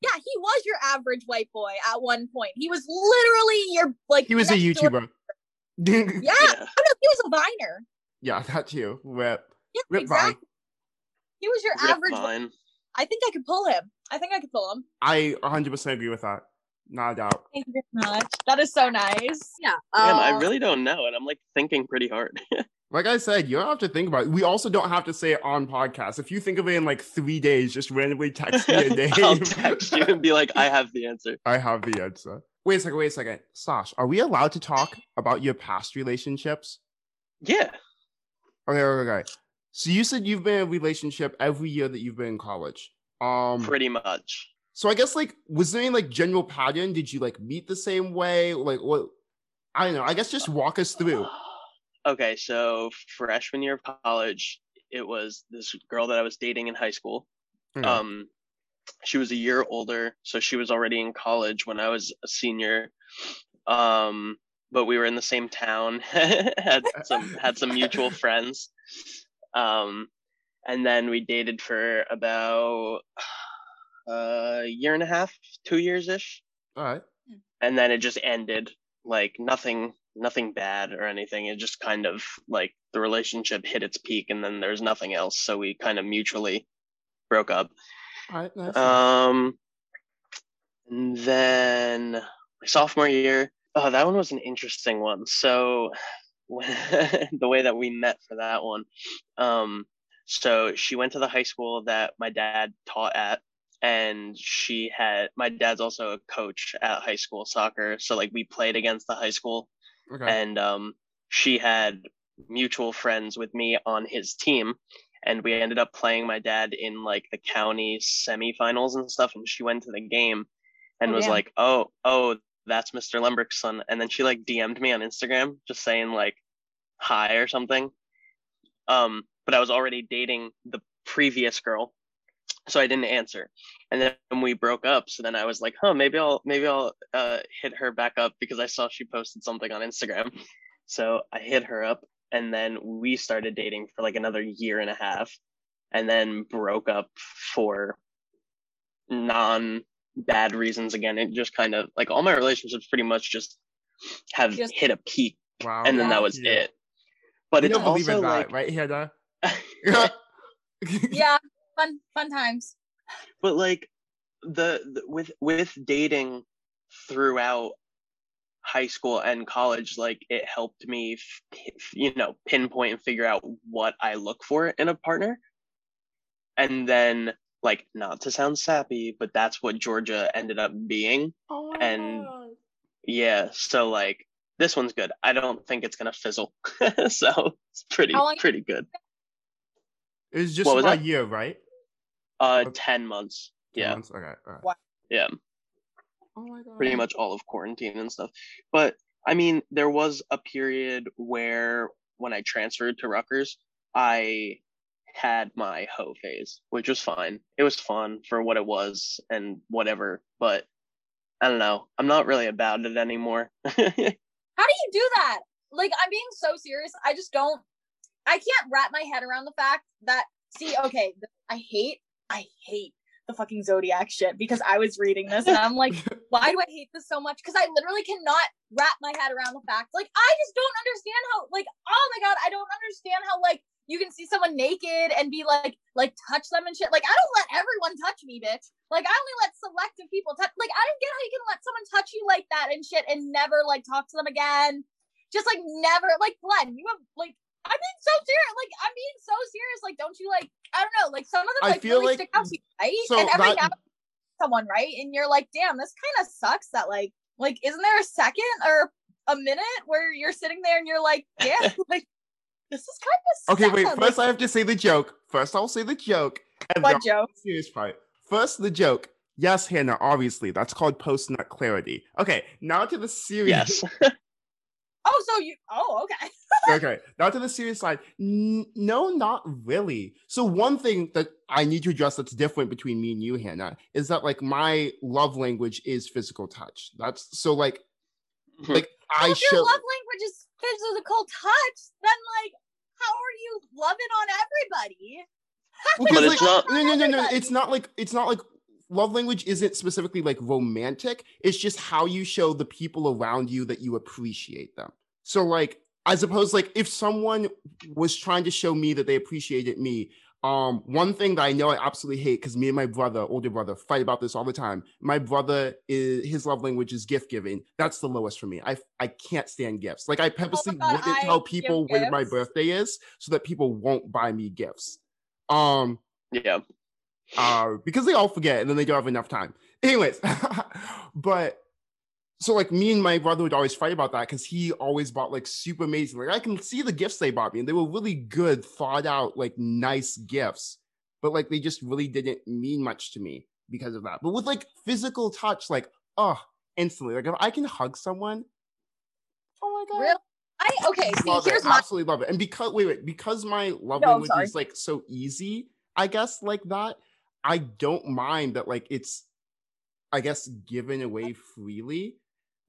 yeah, he was your average white boy at one point. He was literally your like. he was a YouTuber. Yeah, yeah. oh no, he was a viner. yeah, that too. Rip. Yeah, Rip Vine. He was your Rip average. Vine. I think I could pull him. I think I could pull him. I 100% agree with that. Not a doubt. Thank you very much. That is so nice. Yeah. Damn, I uh, really don't know, and I'm like thinking pretty hard. Like I said, you don't have to think about it. We also don't have to say it on podcast. If you think of it in like three days, just randomly text me a name. I'll text you and be like, I have the answer. I have the answer. Wait a second, wait a second. Stas, are we allowed to talk about your past relationships? Yeah. Okay, okay, okay. So you said you've been in a relationship every year that you've been in college. Um Pretty much. so I guess like was there any like general pattern? Did you like meet the same way? Like what I don't know. I guess just walk us through. Okay, so freshman year of college, it was this girl that I was dating in high school. Okay. Um, she was a year older, so she was already in college when I was a senior. Um, but we were in the same town, had some had some mutual friends. Um, and then we dated for about a year and a half, two years ish, All right. and then it just ended. Like nothing, nothing bad or anything. It just kind of like the relationship hit its peak, and then there's nothing else. So we kind of mutually broke up. All right. Nice. Um, and then my sophomore year, oh, that one was an interesting one. So, the way that we met for that one, um, so she went to the high school that my dad taught at, and she had my dad's also a coach at high school soccer. So like we played against the high school, okay. and um, she had mutual friends with me on his team and we ended up playing my dad in like the county semifinals and stuff and she went to the game and Oh, was damn. like oh oh that's mr lembryk's son and then she like dm'd me on instagram just saying like hi or something. Um but i was already dating the previous girl so i didn't answer. And then we broke up so then i was like huh maybe i'll maybe i'll uh, hit her back up because i saw she posted something on instagram. So i hit her up and then we started dating for like another year and a half and then broke up for non bad reasons again it just kind of like all my relationships pretty much just have Just- hit a peak wow. and then Yeah. that was Yeah. it but We it's don't believe also in that, like right, Hannah? Yeah, fun fun times. but like the, the with with dating throughout high school and college like it helped me f- f- you know pinpoint and figure out what i look for in a partner and then like not to sound sappy but that's what georgia ended up being Oh my And- God. yeah so like this one's good i don't think it's gonna fizzle so it's pretty How long- pretty good it was just What was a that? year, right? uh Okay. 10 months Two yeah months? Okay. All right. yeah Oh my god. pretty much all of quarantine and stuff. But I mean, there was a period where when I transferred to Rutgers, I had my hoe phase, which was fine. It was fun for what it was and whatever, but I don't know. I'm not really about it anymore. How do you do that? Like, I'm being so serious. I just don't. I can't wrap my head around the fact that. See, okay, I hate, I hate the fucking zodiac shit because I was reading this and I'm like, why do I hate this so much? Because I literally cannot wrap my head around the fact. Like, I just don't understand how. Like, oh my god, I don't understand how like you can see someone naked and be like, like touch them and shit. Like, I don't let everyone touch me, bitch. Like, I only let selective people touch. Like, I don't get how you can let someone touch you like that and shit and never like talk to them again. Just like never, like Glenn, you have like. I'm being so serious. Like I'm being so serious. Like, don't you like? I don't know. Like some of them I like feel really like- stick out to you, right? so and every that- now someone, right? And you're like, damn, this kind of sucks that like like isn't there a second or a minute where you're sitting there and you're like, damn, like this is kind of Okay, wait. First, like, I have to say the joke. First, I'll say the joke. And what joke? the serious part. First, the joke. Yes, Hannah, obviously. That's called post nut clarity. Okay, now to the serious. yes. Oh, so you oh, okay. okay, now to the serious side. N- no, not really. So one thing that I need to address that's different between me and you, Hannah, is that like my love language is physical touch. That's so like Mhm. like Well, I if your show. love language is physical touch, then like how are you loving on everybody? Well, But 'cause, it's like, not- No, no, no, no. It's not like it's not like love language isn't specifically like romantic. It's just how you show the people around you that you appreciate them. So like, I suppose like if someone was trying to show me that they appreciated me, Um, one thing that I know I absolutely hate because me and my brother, older brother, fight about this all the time. My brother is his love language is gift giving. That's the lowest for me. I I can't stand gifts. Like I purposely God, wouldn't I tell people when my birthday is so that people won't buy me gifts. Um, Yeah. uh, because they all forget and then they don't have enough time. Anyways, but so like me and my brother would always fight about that because he always bought like super amazing. Like I can see the gifts they bought me, and they were really good, thought out, like nice gifts. But like they just really didn't mean much to me because of that. But with like physical touch, like oh, instantly, like if I can hug someone, oh my god, Really? I okay. See, love here's it. my absolutely love it. And because wait, wait, because my love No, language is like so easy, I guess like that. I don't mind that like it's, I guess, given away freely.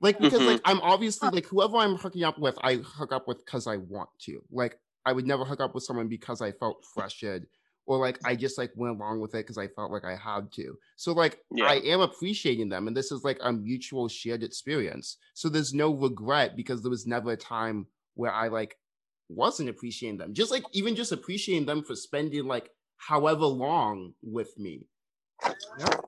Like because Mhm. like I'm obviously like whoever I'm hooking up with, I hook up with because I want to. Like I would never hook up with someone because I felt pressured or like I just like went along with it because I felt like I had to. So like Yeah. I am appreciating them, and this is like a mutual shared experience. So there's no regret because there was never a time where I like wasn't appreciating them. Just like even just appreciating them for spending like however long with me. Yeah.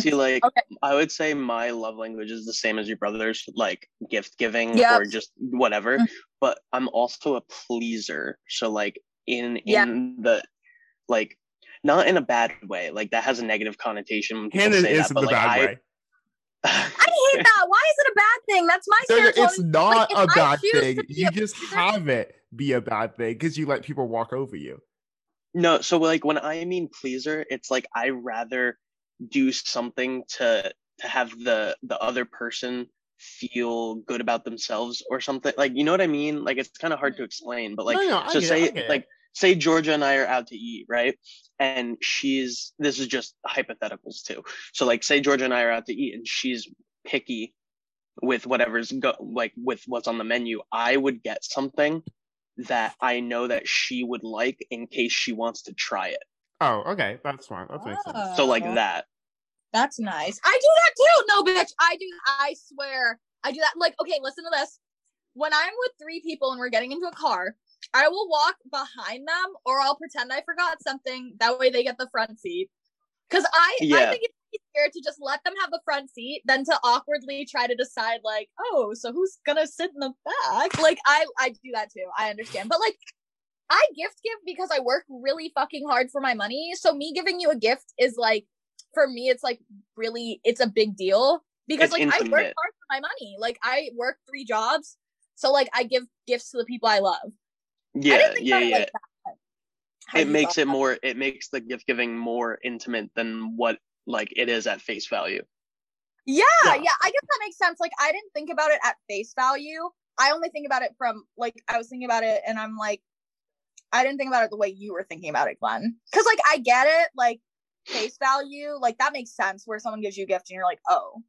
See, like Okay. I would say my love language is the same as your brother's, like gift giving Yep. or just whatever. Mm. But I'm also a pleaser. So like in Yeah. in the like not in a bad way. Like that has a negative connotation when people say is that. But the like bad I, way. I hate that. Why is it a bad thing? That's my No, no, it's not if a I bad thing. You a just have it be a bad thing because you let people walk over you. No, so like when I mean pleaser, it's like I rather do something to to have the the other person feel good about themselves or something. Like you know what I mean? Like it's kind of hard to explain, but like no, no, so say it. like say Georgia and I are out to eat, right? And she's this is just hypotheticals too. So like say Georgia and I are out to eat and she's picky with whatever's go like with what's on the menu. I would get something that I know that she would like in case she wants to try it. Oh, okay, that's fine. That makes sense. So like Oh. that. That's nice. I do that too. No, bitch. I do. I swear. I do that. Like, okay, listen to this. When I'm with three people and we're getting into a car, I will walk behind them or I'll pretend I forgot something. That way they get the front seat. Cause I, yeah. I think it's easier to just let them have the front seat than to awkwardly try to decide like, oh, so who's gonna sit in the back? Like I, I do that too. I understand. But like I gift give because I work really fucking hard for my money. So me giving you a gift is like for me it's like really it's a big deal because It's like I work hard for my money. Like I work three jobs. So like I give gifts to the people I love. I Yeah, think yeah, it yeah. like. It makes it that. more it makes the gift giving more intimate than what like it is at face value. Yeah, Yeah. yeah, I guess that makes sense. Like I didn't think about it at face value. I only think about it from like I was thinking about it and I'm like I didn't think about it the way you were thinking about it, Glenn. Cuz like I get it like face value, like that makes sense where someone gives you a gift and you're like, "Oh."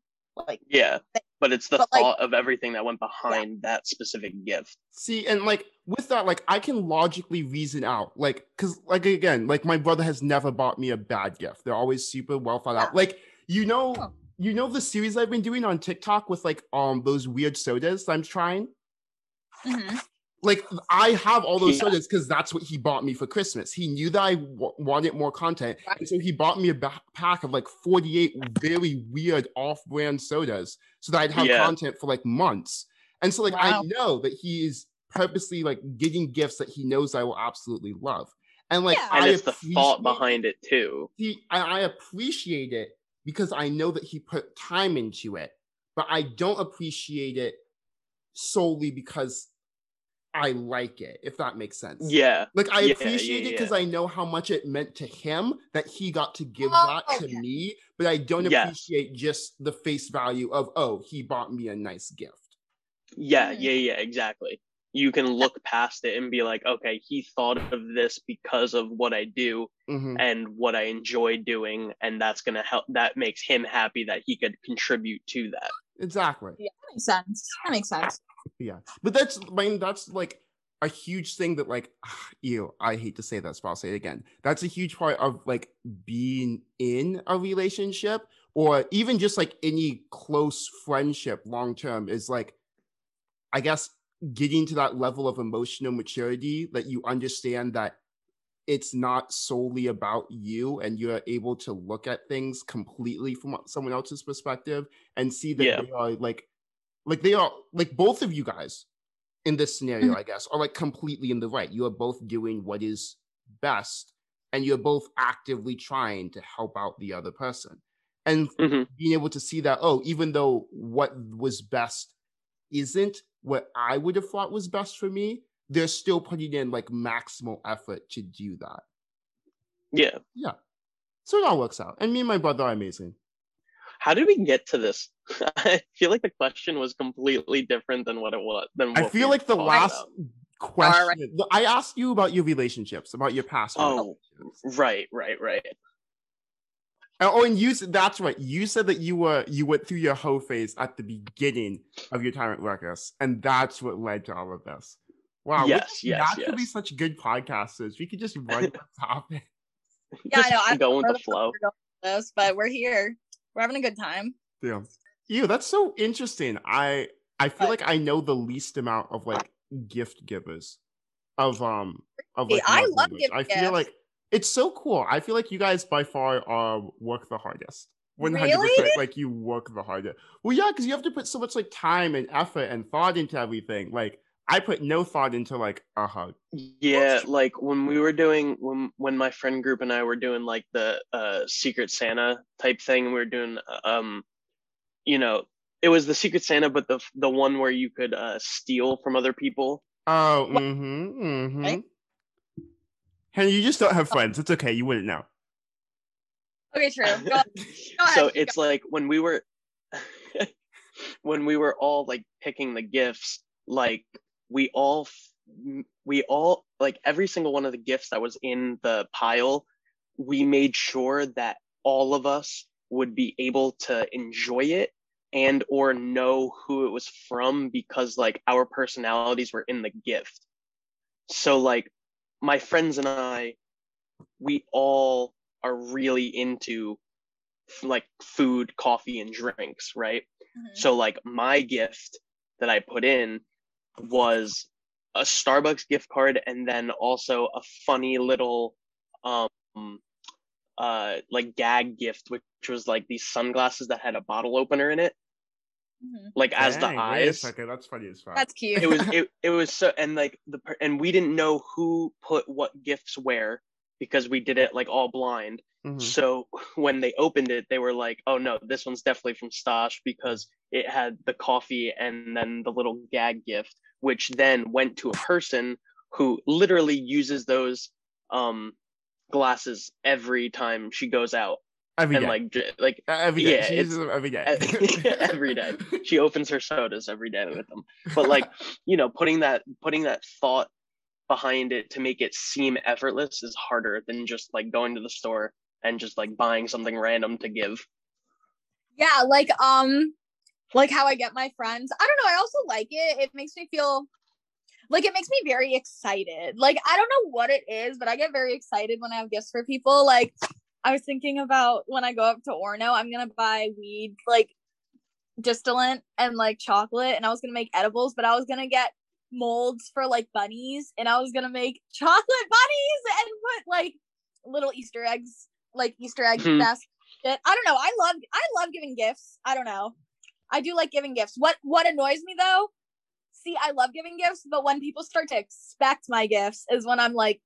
Like Yeah. But it's the But, like- thought of everything that went behind that specific gift. See, and like with that, like I can logically reason out, like, cause like again, like my brother has never bought me a bad gift. They're always super well thought out. Like, you know, Oh. you know the series I've been doing on TikTok with like um those weird sodas I'm trying. mhm. Like I have all those Yeah. sodas because that's what he bought me for Christmas. He knew that I w- wanted more content, Right. and so he bought me a ba- pack of like 48 very weird off-brand sodas, so that I'd have Yeah. content for like months. And so like I know that he is purposely like getting gifts that he knows I will absolutely love, and like Yeah. And I it's the thought behind it too. he I, I appreciate it because I know that he put time into it, but I don't appreciate it solely because I like it, if that makes sense. Yeah. Like I Yeah, yeah, appreciate it because yeah. I know how much it meant to him that he got to give Oh, that to okay. me, but I don't Yes. appreciate just the face value of oh, he bought me a nice gift. Yeah, Mm. yeah, yeah, exactly. You can look past it and be like, okay, he thought of this because of what I do Mhm. and what I enjoy doing, and that's gonna help. That makes him happy that he could contribute to that. Exactly. Yeah, that makes sense. That makes sense. Yeah, but that's I mean that's like a huge thing that like you I hate to say this, but I'll say it again. That's a huge part of like being in a relationship or even just like any close friendship long term is like, I guess getting to that level of emotional maturity that you understand that it's not solely about you and you're able to look at things completely from someone else's perspective and see that Yeah. they are like like they are like both of you guys in this scenario Mhm. i guess are like completely in the right you are both doing what is best and you're both actively trying to help out the other person and Mhm. being able to see that oh even though what was best isn't what i would have thought was best for me they're still putting in like maximal effort to do that Yeah. Yeah. so it all works out and me and my brother are amazing How did we get to this? I feel like the question was completely different than what it was. Than i feel like the last about. question i asked you about your relationships about your past Oh. Right, right, right. Oh, oh and you s- that's right you said that you were you went through your hoe phase at the beginning of your time at Rutgers, and that's what led to all of this wow we Yes, could yes, naturally yes. such good podcasters we could just run the topic Yeah, I know. I go don't with know the the flow. we're going with this, but we're here. We're having a good time. Yeah. Ew, that's so interesting. I I feel What? like I know the least amount of like gift givers of um of like I love love language. giving I feel gifts. like it's so cool. I feel like you guys by far uh work the hardest. 100% Really? like you work the hardest. Well, yeah, because you have to put so much like time and effort and thought into everything. Like I put no thought into like a hug. Yeah, like when we were doing when when my friend group and I were doing like the uh Secret Santa type thing, we were doing um you know, it was the Secret Santa but the the one where you could uh steal from other people. Oh, mm-hmm. Mm-hmm. Right? Henry, you just don't have friends. It's okay, you wouldn't know. Okay, true. Go, go ahead. so you it's like when we were when we were all like picking the gifts like we all we all like every single one of the gifts that was in the pile we made sure that all of us would be able to enjoy it and or know who it was from because like our personalities were in the gift so like my friends and i we all are really into like food, coffee, and drinks, right? Mhm. So like my gift that I put in was a Starbucks gift card and then also a funny little um uh like gag gift which was like these sunglasses that had a bottle opener in it Mhm. like as the Dang, wait a eyes second, that's funny as fuck. That's cute. it was it, it was so and like the and we didn't know who put what gifts where because we did it like all blind Mhm. so when they opened it, they were like, "Oh no, this one's definitely from Stas because it had the coffee and then the little gag gift, which then went to a person who literally uses those um glasses every time she goes out Every and day. like like every day. Yeah, she uses them every day. every day, she opens her sodas every day with them. But like you know, putting that putting that thought behind it to make it seem effortless is harder than just like going to the store and just like buying something random to give. yeah, like um, like how I get my friends. I don't know. I also like it. It makes me feel like it makes me very excited. Like I don't know what it is, but I get very excited when I have gifts for people. Like I was thinking about when I go up to Orono, I'm gonna buy weed like distillate and like chocolate, and I was gonna make edibles, but I was gonna get molds for like bunnies, and I was gonna make chocolate bunnies and put like little Easter eggs, like Easter egg Hmm. basket. I don't know. I love I love giving gifts. I don't know. I do like giving gifts. What what annoys me though? See, I love giving gifts, but when people start to expect my gifts is when I'm like,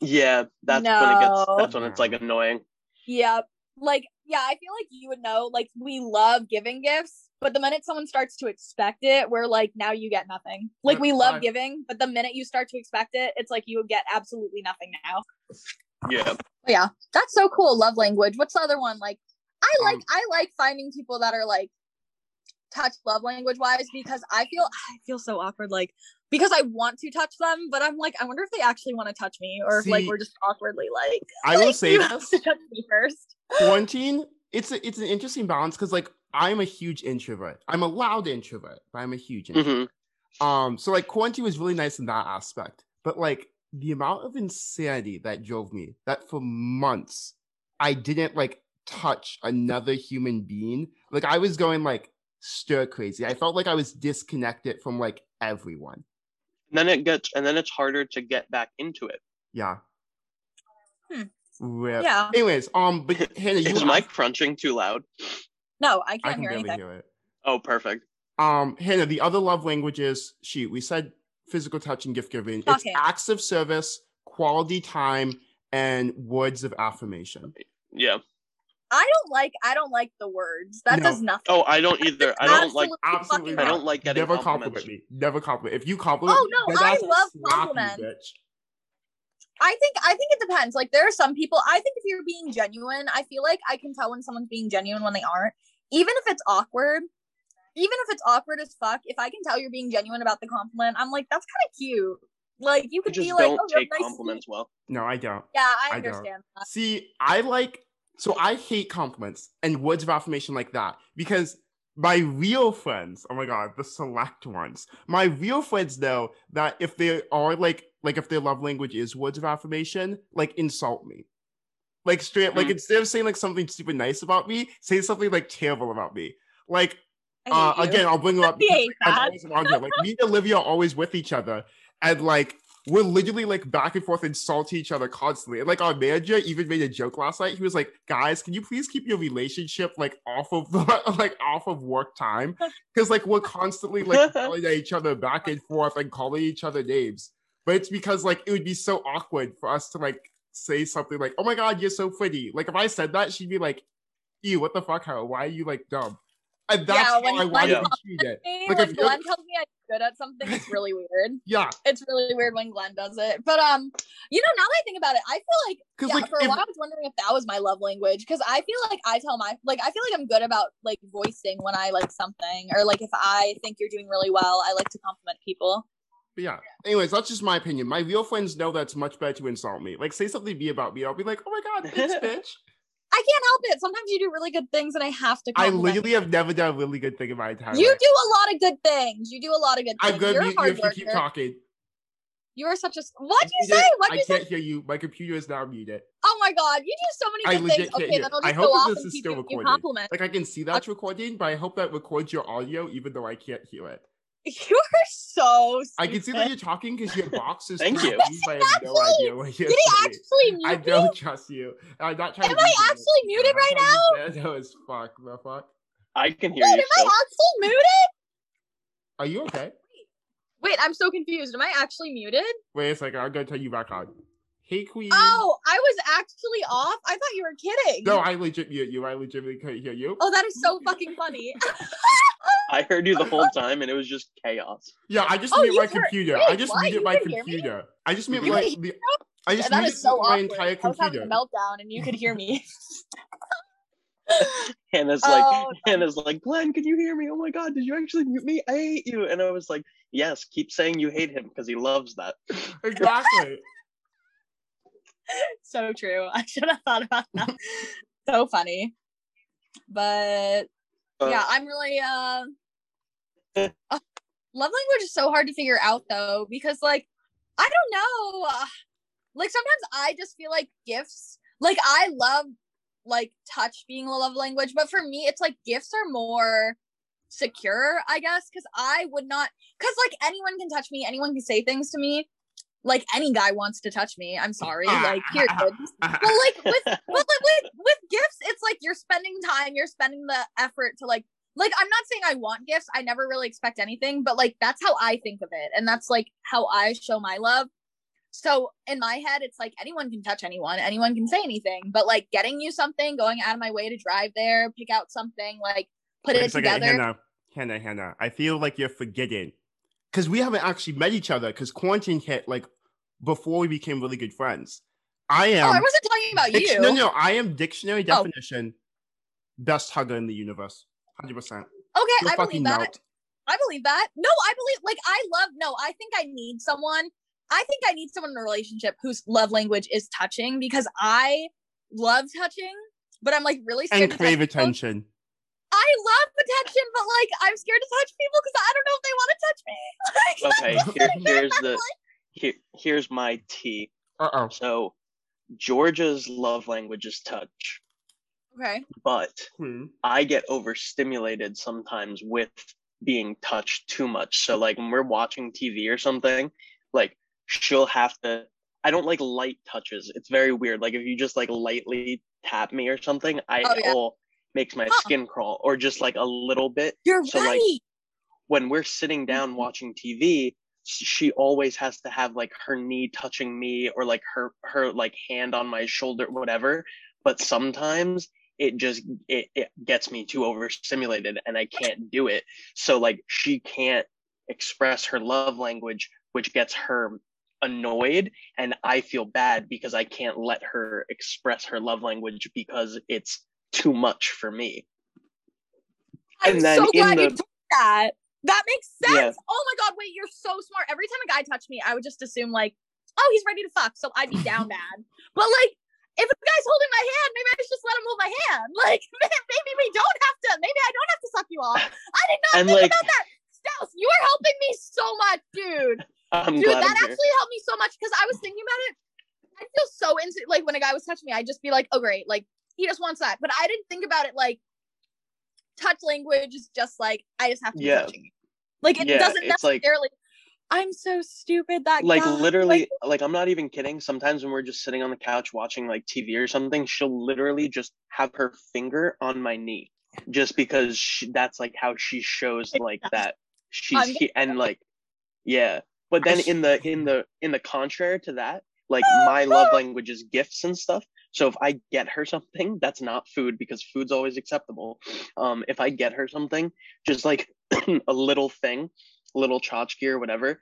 Yeah, that's when it gets that's when it's like annoying. yeah, like yeah, I feel like you would know. Like we love giving gifts, but the minute someone starts to expect it, we're like, now you get nothing. Like we love giving, but the minute you start to expect it, it's like you would get absolutely nothing now. Yeah. Yeah, that's so cool. Love language. What's the other one? Like, I like Um, I like finding people that are like touch love language wise because I feel I feel so awkward. Like because I want to touch them, but I'm like, I wonder if they actually want to touch me or if like we're just awkwardly like. I will like, say you have to touch me first. quarantine it's a, it's an interesting balance because like i'm a huge introvert i'm a loud introvert but i'm a huge introvert. hmm um so like quarantine was really nice in that aspect but like the amount of insanity that drove me that for months i didn't like touch another human being like i was going like stir crazy i felt like i was disconnected from like everyone And Then it gets and then it's harder to get back into it. yeah Rip. Yeah. Anyways, um, but Hannah, you Is asked- Mike crunching too loud? No, I I can't can hear barely anything. hear it. Oh, perfect. Um, Hannah, the other love languages, shoot, we said physical touch and gift giving. Okay. It's acts of service, quality time, and words of affirmation. Yeah. I don't like I don't like the words. That No. does nothing. Oh, I don't either. I don't like. Absolutely Absolutely I don't like getting Never compliment me. Never compliment. If you compliment Oh, me, no, dead I I'll love compliments. bitch. I think I think it depends. Like there are some people. I think if you're being genuine, I feel like I can tell when someone's being genuine when they aren't. Even if it's awkward, even if it's awkward as fuck, if I can tell you're being genuine about the compliment, I'm like, that's kind of cute. Like you You could just be like, don't oh, you have take nice compliments well. No, I don't. Yeah, I I don't. understand that. See, I like so I hate compliments and words of affirmation like that because my real friends, oh my god, the select ones, my real friends know that if they are like like if their love language is words of affirmation, like insult me. Like straight up, like Mm. instead of saying like something super nice about me, say something like terrible about me. Like uh, again, I'll bring her up. We because hate I'm always around here. Like me and Olivia are always with each other, and like we're literally like back and forth insulting each other constantly. And like our manager even made a joke last night. He was like, "Guys, can you please keep your relationship like off of the like off of work time? Because like we're constantly like yelling at each other back and forth and calling each other names. But it's because like it would be so awkward for us to like say something like, "Oh my god, you're so pretty." Like if I said that, she'd be like, "Ew, what the fuck? How? Why are you like dumb?" And that's Yeah, how I want to be treated. Me, Like, when Glenn tells me I'm good at something, it's really weird. Yeah, It's really weird when Glenn does it. But um, you know, now that I think about it, I feel like yeah, like for a if- while I was wondering if that was my love language because I feel like I tell my like I feel like I'm good about like voicing when I like something or like if I think you're doing really well, I like to compliment people. But yeah. Anyways, that's just my opinion. My real friends know that's much better to insult me. Like, say something be about me. I'll be like, oh my god, thanks, bitch. I can't help it. Sometimes you do really good things and I have to I literally have never done a really good thing in my entire life. you life. do a lot of good things. You do a lot of good things. I'm good. You're You, a you hard have to keep talking. You are such a what'd you Muted. say? What'd I you say? can't hear you. My computer is now muted. Oh my god, you do so many good legit things. Okay, then I'll I just hope go off this is still you recorded. Like I can see that's recording, but I hope that records your audio, even though I can't hear it. You are so. I can see that you're talking because your box is Thank you. I have no idea what you're Did he actually mute I don't trust you. I'm not trying Am to I be mean. actually muted right now? to be bad as fuck. The fuck? I can hear Wait, you am I still. actually muted? Are you okay? Wait, I'm so confused. Am I actually muted? Wait a second. I'm gonna turn you back on. Hey, Queen. Oh, I was actually off. I thought you were kidding. No, I legit mute you. I legitimately couldn't hear you. Oh, that is so fucking funny. I heard you the whole time, and it was just chaos. Yeah, I just Oh, muted my heard- computer. wait, I just what? muted You my can me? computer. I just muted You my. can The, I just that muted so my awkward. entire I was having a meltdown, and you could hear me. Hannah's oh, like, Oh, Hannah's like, Glenn, can you hear me? Oh my god, did you actually mute me? I hate you. And I was like, yes, keep saying you hate him because he loves that. Exactly. so true. I should have thought about that. so funny. But Uh, yeah, I'm really uh uh, love language is so hard to figure out though because like I don't know uh, like sometimes I just feel like gifts like I love like touch being a love language but for me it's like gifts are more secure I guess cuz I would not cuz like anyone can touch me anyone can say things to me like any guy wants to touch me I'm sorry ah. like period but like with but like with with gifts it's like you're spending time you're spending the effort to like like i'm not saying i want gifts i never really expect anything but like that's how i think of it and that's like how i show my love. So in my head it's like anyone can touch anyone anyone can say anything but like getting you something going out of my way to drive there pick out something like put Wait it second, together. Hannah, Hannah, Hannah. I feel like you're forgetting because we haven't actually met each other because quarantine hit like before we became really good friends. I am. oh i wasn't talking about dic- you No, no, I am dictionary Oh. definition best hugger in the universe. Hundred percent. okay You'll i believe that melt. I believe that. No, I believe like I love no, I think I need someone. I think I need someone in a relationship whose love language is touching because I love touching, but I'm like really scared And to crave touch people. attention. I love attention, but like I'm scared to touch people because I don't know if they want to touch me. Like, Okay, here, here's the here, here's my tea. Uh oh. So Georgia's love language is touch, okay. but Hmm. I get overstimulated sometimes with being touched too much. So like when we're watching TV or something, like she'll have to I don't like light touches. It's very weird. Like if you just like lightly tap me or something, I Oh, yeah. will makes my Huh. skin crawl or just like a little bit. You're So, like, right. When we're sitting down watching TV, she always has to have like her knee touching me or like her her like hand on my shoulder whatever. But sometimes it just it, it gets me too overstimulated and i can't do it. So like she can't express her love language which gets her annoyed and i feel bad because i can't let her express her love language because it's too much for me. I'm and then so in glad you the- told that. That makes sense. Yeah. Oh my god, wait, you're so smart. Every time a guy touched me, I would just assume like, oh, he's ready to fuck, so I'd be down bad. But like, if a guy's holding my hand, maybe I should just let him hold my hand. Like, maybe we don't have to. Maybe I don't have to suck you off. I did not And, think like- about that. Stas, you are helping me so much, dude. i'm Dude, that I'm here. actually helped me so much because I was thinking about it. I feel so into like when a guy was touching me, I'd just be like, oh great, like he just wants that. But I didn't think about it like touch language is just like I just have to be touching you. Like it Yeah, doesn't it's like- necessarily I'm so stupid that like guy. literally like, i'm not even kidding sometimes when we're just sitting on the couch watching like tv or something she'll literally just have her finger on my knee just because she, that's like how she shows like that she's he- and like yeah but then in the in the in the contrary to that like my love language is gifts and stuff. So if i get her something that's not food because food's always acceptable. Um if i get her something just like a little thing little tchotchke or whatever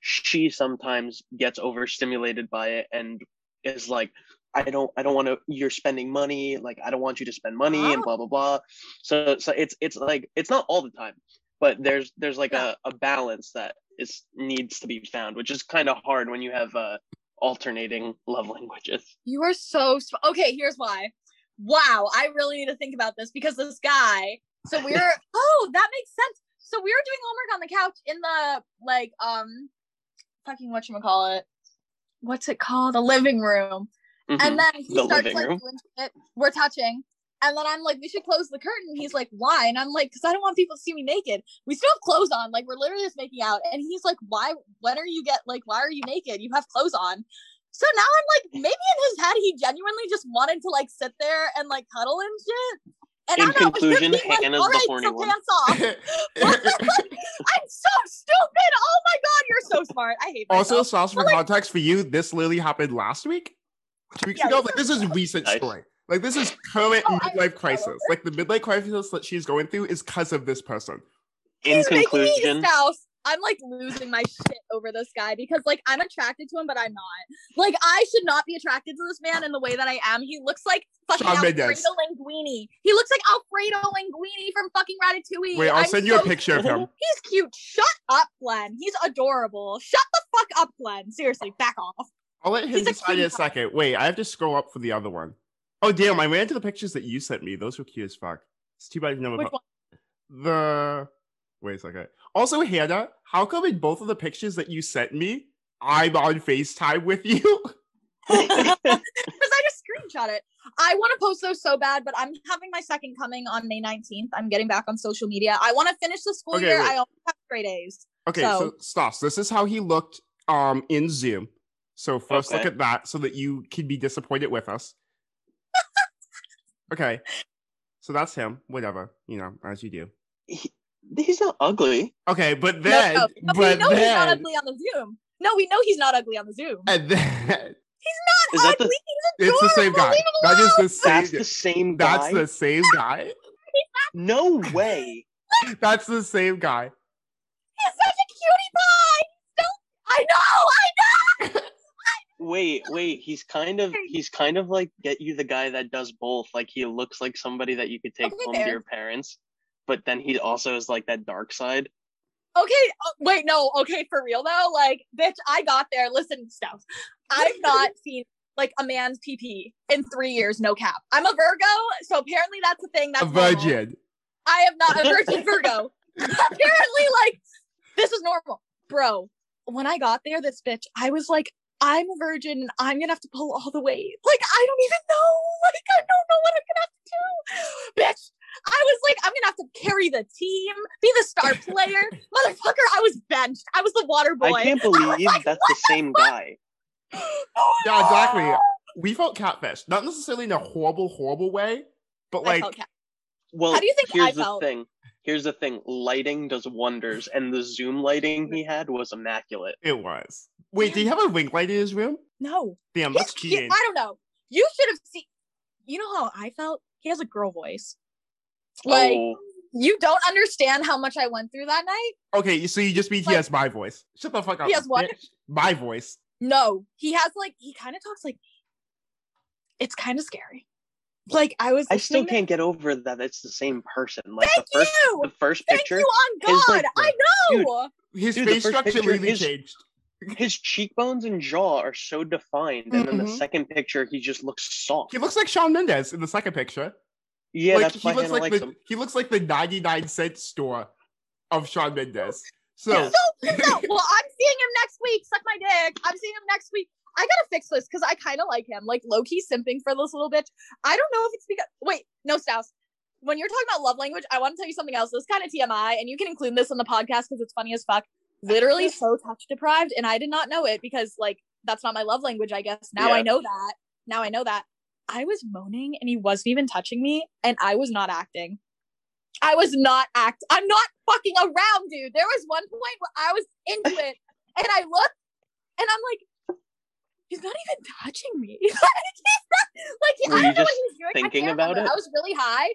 she sometimes gets overstimulated by it and is like i don't i don't want to you're spending money like i don't want you to spend money and blah blah blah. So so it's it's like it's not all the time but there's there's like a, a balance that is needs to be found which is kind of hard when you have uh alternating love languages You are so sp- okay. Here's why. Wow, I really need to think about this because this guy. So we're oh, that makes sense. So we were doing homework on the couch in the like um, fucking what you call it? What's it called? The living room. Mhm. And then he The starts like room. doing it. We're touching. And then I'm like, we should close the curtain. He's like, why? And I'm like, because I don't want people to see me naked. We still have clothes on. Like, we're literally just making out. And he's like, why? When are you get like, why are you naked? You have clothes on. So now I'm like, maybe in his head, he genuinely just wanted to like sit there and like cuddle and shit. And In I'm conclusion, being like, Hannah's "All the right, horny so one." pants off. I'm so stupid. Oh my god, you're so smart. I hate myself. also, sauce for like- context for you, this literally happened last week, two weeks Yeah, ago. this Like this is recent Nice. story. Like this is current Oh, midlife crisis. Like the midlife crisis that she's going through is because of this person. in He's conclusion spouse. I'm like losing my shit over this guy because like I'm attracted to him, but I'm not. Like I should not be attracted to this man in the way that I am. He looks like fucking Shawn Alfredo Mendes. Linguini. He looks like Alfredo Linguini from fucking Ratatouille. Wait, I'll I'm send you a so picture of him. He's cute. Shut up, Glenn. He's adorable. Shut the fuck up, Glenn. Seriously, back off. I'll let him He's a decide in a second. Wait, I have to scroll up for the other one. Oh damn, I ran to the pictures that you sent me. Those were cute as fuck. It's too bad you never Which po- one? the wait a second. Also, Hannah, how come in both of the pictures that you sent me, I'm on FaceTime with you? Because I just screenshot it. I want to post those so bad, but I'm having my second coming on May 19th. I'm getting back on social media. I want to finish the school Okay, year. wait. I only have straight A's. Okay, so, So- Stas, this is how he looked um in Zoom. So first look at that so that you can be disappointed with us. Okay. So that's him. Whatever, you know, as you do. he, he's not ugly Okay, but No, then no, no, we but know he's not ugly on the Zoom. No, we know he's not ugly on the Zoom. and then is that the ugly. He's it's the same adorable. guy. That is the alone. same that's the same guy that's the same guy. no way That's the same guy. He's such a cutie pie. Still, I know. I know. wait wait he's kind of he's kind of like get you the guy that does both like he looks like somebody that you could take Okay, home fair. to your parents but then he also is like that dark side Okay, uh, wait, no, okay, for real though, like, bitch, I got there. Listen, stuff. I've not seen like a man's PP in three years, no cap. I'm a Virgo, so apparently that's a thing. That's a normal. virgin. I am not a virgin Virgo. apparently, like, this is normal, bro. When I got there, this bitch, I was like, I'm a virgin. and I'm gonna have to pull all the weight. Like, I don't even know. Like, I don't know what I'm gonna have to do, bitch. I was like, I'm gonna have to carry the team, be the star player. Motherfucker, I was benched. I was the water boy. i can't believe that's the same guy Oh, Yeah, exactly. We felt catfish, not necessarily in a horrible, horrible way, but I like cat- Well, How do you think here's I the felt? thing. Here's the thing. Lighting does wonders, and the Zoom lighting he had was immaculate. it was. Wait, do you have a ring light in his room? no. Damn, He's that's cute. cheating. I don't know. You should have seen. You know how I felt? He has a girl voice. Like oh, you don't understand how much I went through that night. Okay, so you just mean he has my voice. Shut the fuck up. He has what? bitch. My voice. No, he has like he kind of talks like me. It's kind of scary. Like I was. I still can't get over that it's the same person. Like Thank the first, you. the first Thank picture, you on God. like, I dude, know. His Dude, face structure picture really is- changed. His cheekbones and jaw are so defined, and then the Mhm. second picture, he just looks soft. He looks like Shawn Mendes in the second picture. yeah, like that's he looks Hannah like the him. he looks like the 99 cent store of Shawn Mendes. So Yeah. So, so well, I'm seeing him next week. Suck my dick. I'm seeing him next week. I gotta fix this because I kind of like him. Like low key simping for this little bitch. I don't know if it's because. Wait, no, Stas. When you're talking about love language, I want to tell you something else. This kind of TMI, and you can include this in the podcast because it's funny as fuck. Literally so touch deprived, and I did not know it because like that's not my love language. I guess now I know that. Now I know that. I was moaning and he wasn't even touching me, and I was not acting. I was not act. I'm not fucking around, dude. There was one point where I was into it, and I looked, and I'm like, he's not even touching me. Like Were I don't know what he was doing. I thinking about remember. it? I was really high,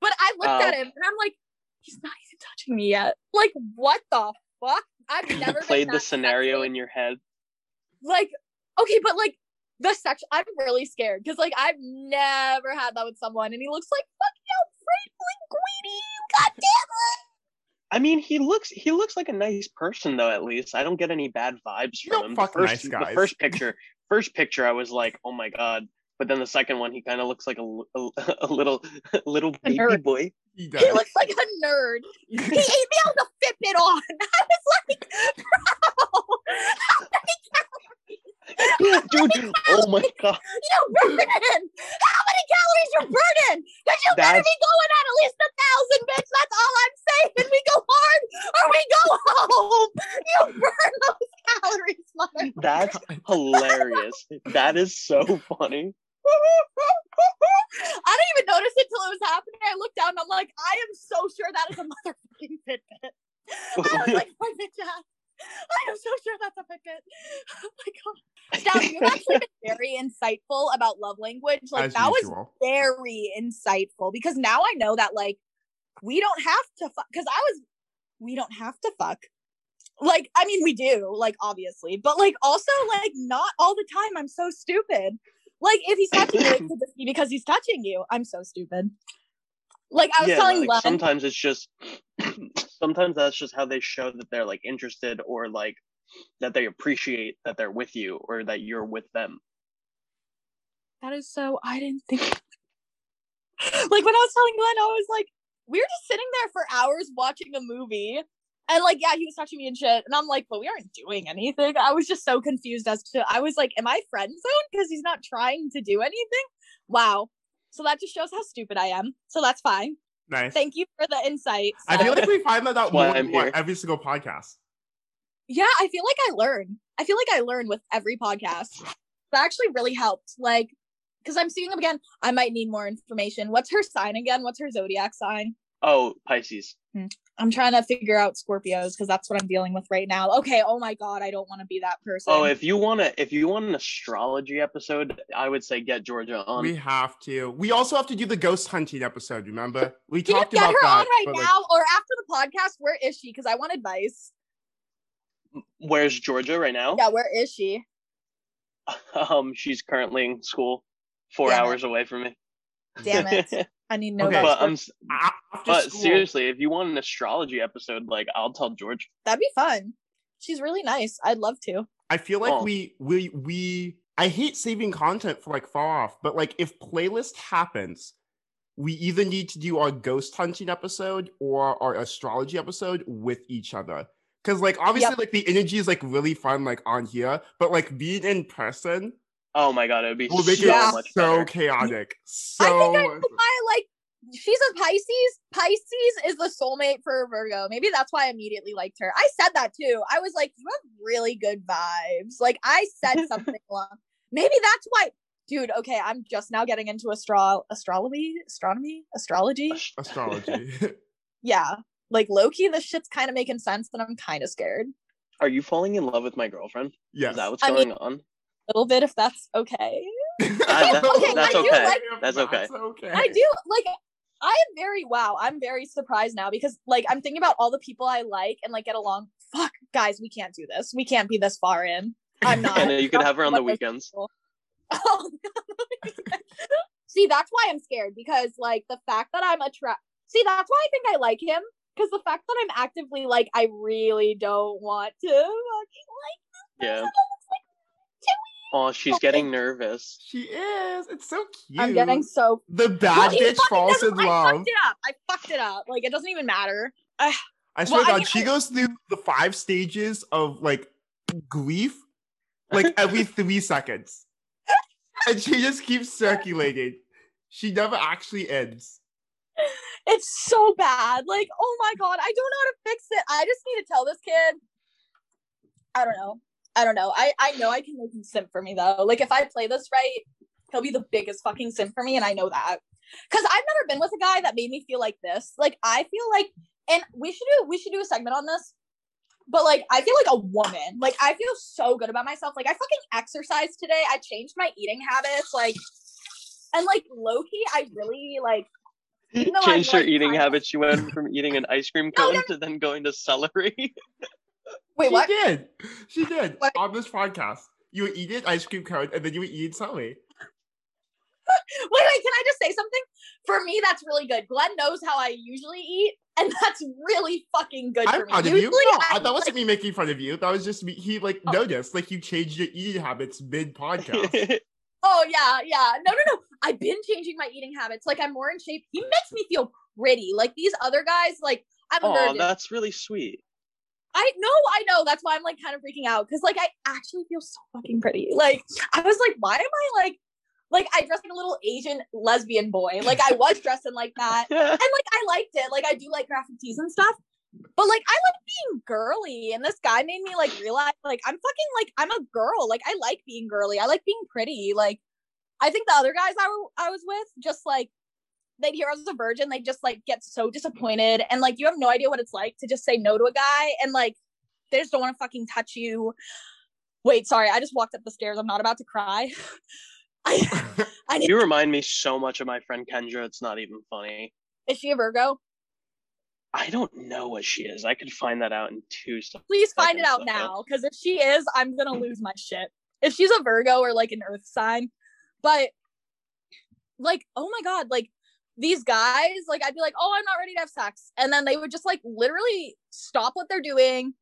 but I looked Oh. at him, and I'm like, he's not even touching me yet. Like, what the fuck? I've You never played been the scenario sexually- in your head. like okay but like the sex i'm really scared because like i've never had that with someone and he looks like fucking Alfred Linguini god damn it I mean, he looks he looks like a nice person though. At least I don't get any bad vibes You from don't him. fuck the first, nice The first picture, first picture, I was like, oh my god. But then the second one, he kind of looks like a, l- a, a little a little A baby nerd. boy. he he does. looks like a nerd he ate me out the fitbit on i was like bro how many calories Dude, oh my god. you burning how many calories you're burning because you better That's- be going at at least a thousand bitch that's all i'm saying we go hard or we go home you burn those calories mother That's hilarious. That is so funny. I didn't even notice it till it was happening. I looked down and I'm like, I am so sure that is a motherfucking Fitbit. I was like, my bitch ass. I am so sure that's a Fitbit. Oh my god. Stas, you've actually been very insightful about love language. Like as that was very insightful because now I know that like we don't have to fuck because I was we don't have to fuck. Like, I mean, we do, like, obviously, but like, also, like, not all the time. I'm so stupid. Like, if he's touching you, it could just be because he's touching you. I'm so stupid. Like, I was yeah, telling like, Len, sometimes it's just sometimes that's just how they show that they're like interested or like that they appreciate that they're with you or that you're with them. that is so, I didn't think. like, when I was telling Glen, I was like, we were just sitting there for hours watching a movie. And like, yeah, he was touching me and shit. And I'm like, but we aren't doing anything. I was just so confused as to, I was like, am I friend zoned? Because he's not trying to do anything. Wow. So that just shows how stupid I am. So that's fine. Nice. Thank you for the insight. I feel like we find that out why more I'm and more every single podcast. yeah, I feel like I learn. I feel like I learn with every podcast. That actually really helped. Like, because I'm seeing him again. I might need more information. What's her sign again? What's her zodiac sign? Oh, Pisces. Hmm. I'm trying to figure out Scorpios because that's what I'm dealing with right now. Okay. Oh my god, I don't want to be that person. Oh, if you want to if you want an astrology episode, I would say get Georgia on. we have to. We also have to do the ghost hunting episode. Remember? We Can you get about her that. on right but, like, now or after the podcast? Where is she? Because I want advice. Where's Georgia right now? Yeah, where is she? Um, she's currently in school, four Damn it. hours away from me. Damn it. I need to know Okay. but I'm um, Scorp- s- after but school, seriously, if you want an astrology episode, like I'll tell George. That'd be fun. She's really nice. I'd love to. I feel like Oh. we we we I hate saving content for like far off, but like if playlist happens, we either need to do our ghost hunting episode or our astrology episode with each other. Cause like obviously Yep. like the energy is like really fun like on here, but like being in person Oh my god, it would be will make so it much so better. chaotic. I think I So put my like she's a Pisces. Pisces is the soulmate for Virgo. Maybe that's why I immediately liked her. I said that too. I was like, you have really good vibes. Like I said something along. Maybe that's why. Dude, okay, I'm just now getting into astro astrology, astronomy, astrology. Astrology. Yeah. Like Loki, this shit's kind of making sense, and I'm kind of scared. Are you falling in love with my girlfriend? yes. Is that what's I going mean- on? A little bit, if that's okay. that- Okay, that's okay. like- That's okay. Okay. I do like I am very wow. I'm very surprised now because like I'm thinking about all the people I like and like get along. Fuck, guys, we can't do this. We can't be this far in. I'm not. And you could have her on the weekends. people- Oh, See, that's why I'm scared because like the fact that I'm attract. See, that's why I think I like him because the fact that I'm actively like I really don't want to fucking like. Yeah. This. Oh, she's getting nervous. She is. It's so cute. I'm getting so the bad he bitch falls in doesn't- I love. fucked it up. I fucked it up. Like it doesn't even matter. I swear Well, to I God, mean, she I- goes through the five stages of like grief, like every three seconds, and she just keeps circulating. She never actually ends. It's so bad. Like, oh my god, I don't know how to fix it. I just need to tell this kid. I don't know. I don't know. I I know I can make him simp for me though. Like if I play this right, he'll be the biggest fucking simp for me, and I know that. Cause I've never been with a guy that made me feel like this. Like I feel like, and we should do we should do a segment on this. But like I feel like a woman. Like I feel so good about myself. Like I fucking exercised today. I changed my eating habits. Like and like low key, I really like Even though I'm, Changed her like, eating habits. She went from eating an ice cream cone no. to then going to celery. wait, she what? did. She did What? on this podcast. You would eat an ice cream cone and then you would eat celery. Wait, wait, can I just say something? For me, that's really good. Glen knows how I usually eat, and that's really fucking good I'm for me. proud of you. No, I I- that wasn't like, me making fun of you. That was just me. He like Oh. noticed, like you changed your eating habits mid podcast. oh yeah, yeah. No, no, no. I've been changing my eating habits. Like I'm more in shape. He makes me feel pretty. Like these other guys, like I'm a oh, virgin. that's really sweet. I know, I know. That's why I'm like kind of freaking out because like I actually feel so fucking pretty. Like I was like, why am I like, like I dress like a little Asian lesbian boy. Like I was dressing like that. and like I liked it. Like I do like graphic tees and stuff. But like I like being girly, and this guy made me like realize like I'm fucking like I'm a girl. Like I like being girly. I like being pretty. Like I think the other guys I were I was with just like they'd hear I was a virgin, they just like get so disappointed, and like you have no idea what it's like to just say no to a guy, and like they just don't want to fucking touch you. Wait, sorry, I just walked up the stairs. I'm not about to cry. I I need. you remind me so much of my friend Kendra. It's not even funny. Is she a Virgo? I don't know what she is. I could find that out in two seconds. Please find it out so- now, because if she is, I'm gonna lose my shit. If she's a Virgo or like an Earth sign, but like, oh my god, like these guys, like I'd be like, oh, I'm not ready to have sex, and then they would just like literally stop what they're doing,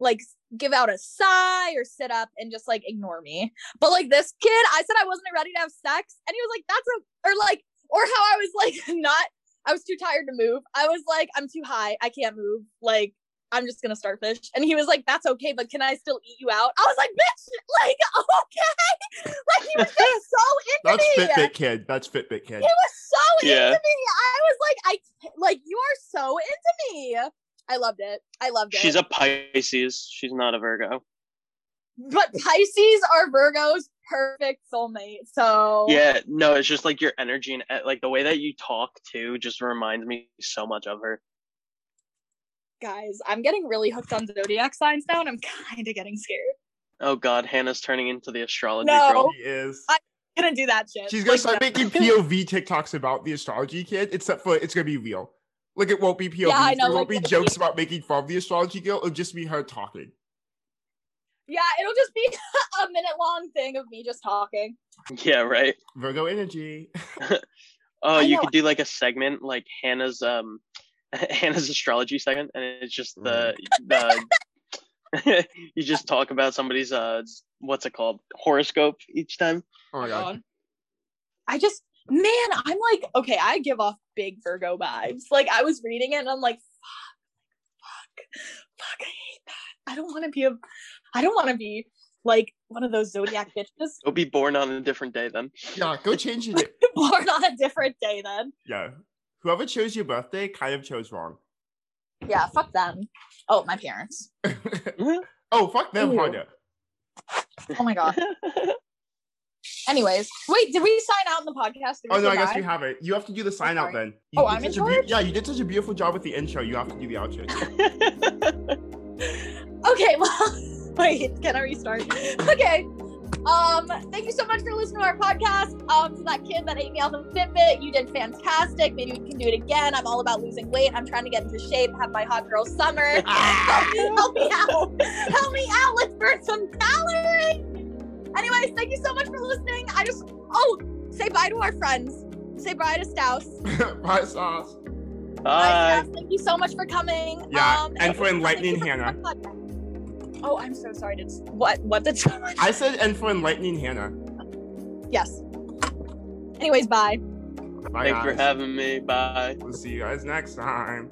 like give out a sigh or sit up and just like ignore me. But like this kid, I said I wasn't ready to have sex, and he was like, that's a or like or how I was like not. I was too tired to move. I was like, I'm too high. I can't move. Like, I'm just gonna starfish. And he was like, That's okay, but can I still eat you out? I was like, bitch, like, okay. Like he was just so into That's me. That's Fitbit kid. That's Fitbit kid. He was so Yeah. into me. I was like, I like you are so into me. I loved it. I loved it. She's a Pisces. She's not a Virgo. but Pisces are Virgo's perfect soulmate. So Yeah, no, it's just like your energy and uh, like the way that you talk too just reminds me so much of her. Guys, I'm getting really hooked on zodiac signs now, and I'm kind of getting scared. Oh God, Hannah's turning into the astrology No. girl. She is. I- Gonna do that shit. She's gonna Like, start no. making POV TikToks about the astrology kid, except for it's gonna be real. Like it won't be POV. I know, there won't like, be jokes be- about making fun of the astrology girl. It'll just be her talking. Yeah, it'll just be a minute long thing of me just talking. Yeah, right. Virgo energy. Oh, I you know. could do like a segment like Hannah's um Hannah's astrology segment, and it's just the the you just talk about somebody's uh what's it called horoscope each time. Oh my god. I just, man, I'm like, okay, I give off big Virgo vibes. Like, I was reading it and I'm like, fuck, fuck, fuck, I hate that. I don't want to be a, I don't want to be like one of those zodiac bitches You'll be born on a different day then. Yeah, go change it. born on a different day then. Yeah. Whoever chose your birthday kind of chose wrong. Yeah, fuck them. Oh, my parents. Mm-hmm. oh, fuck them Ew. harder. Oh my god. Anyways, wait, did we sign out in the podcast? Did Oh no, I guess bye? we haven't. You have to do the sign out then. You Oh, I'm in such a beau- charge? yeah, you did such a beautiful job with the intro. You have to do the outro. Okay, well, wait, can I restart? Okay. Um, thank you so much for listening to our podcast. Um, to that kid that ate me off of Fitbit, you did fantastic. Maybe we can do it again. I'm all about losing weight. I'm trying to get into shape, have my hot girl summer. help me, help me out. Help me out. Let's burn some calories. Anyways, thank you so much for listening. I just oh, say bye to our friends. Say bye to Stas. Bye, sauce. Bye, Bye. Stas. Thank you so much for coming. Yeah, Um, and for enlightening Hannah. Oh, I'm so sorry. Did what? What did someone? I said, and for enlightening Hannah. Yes. Anyways, bye. Bye, Thanks for having me. Bye. We'll see you guys next time.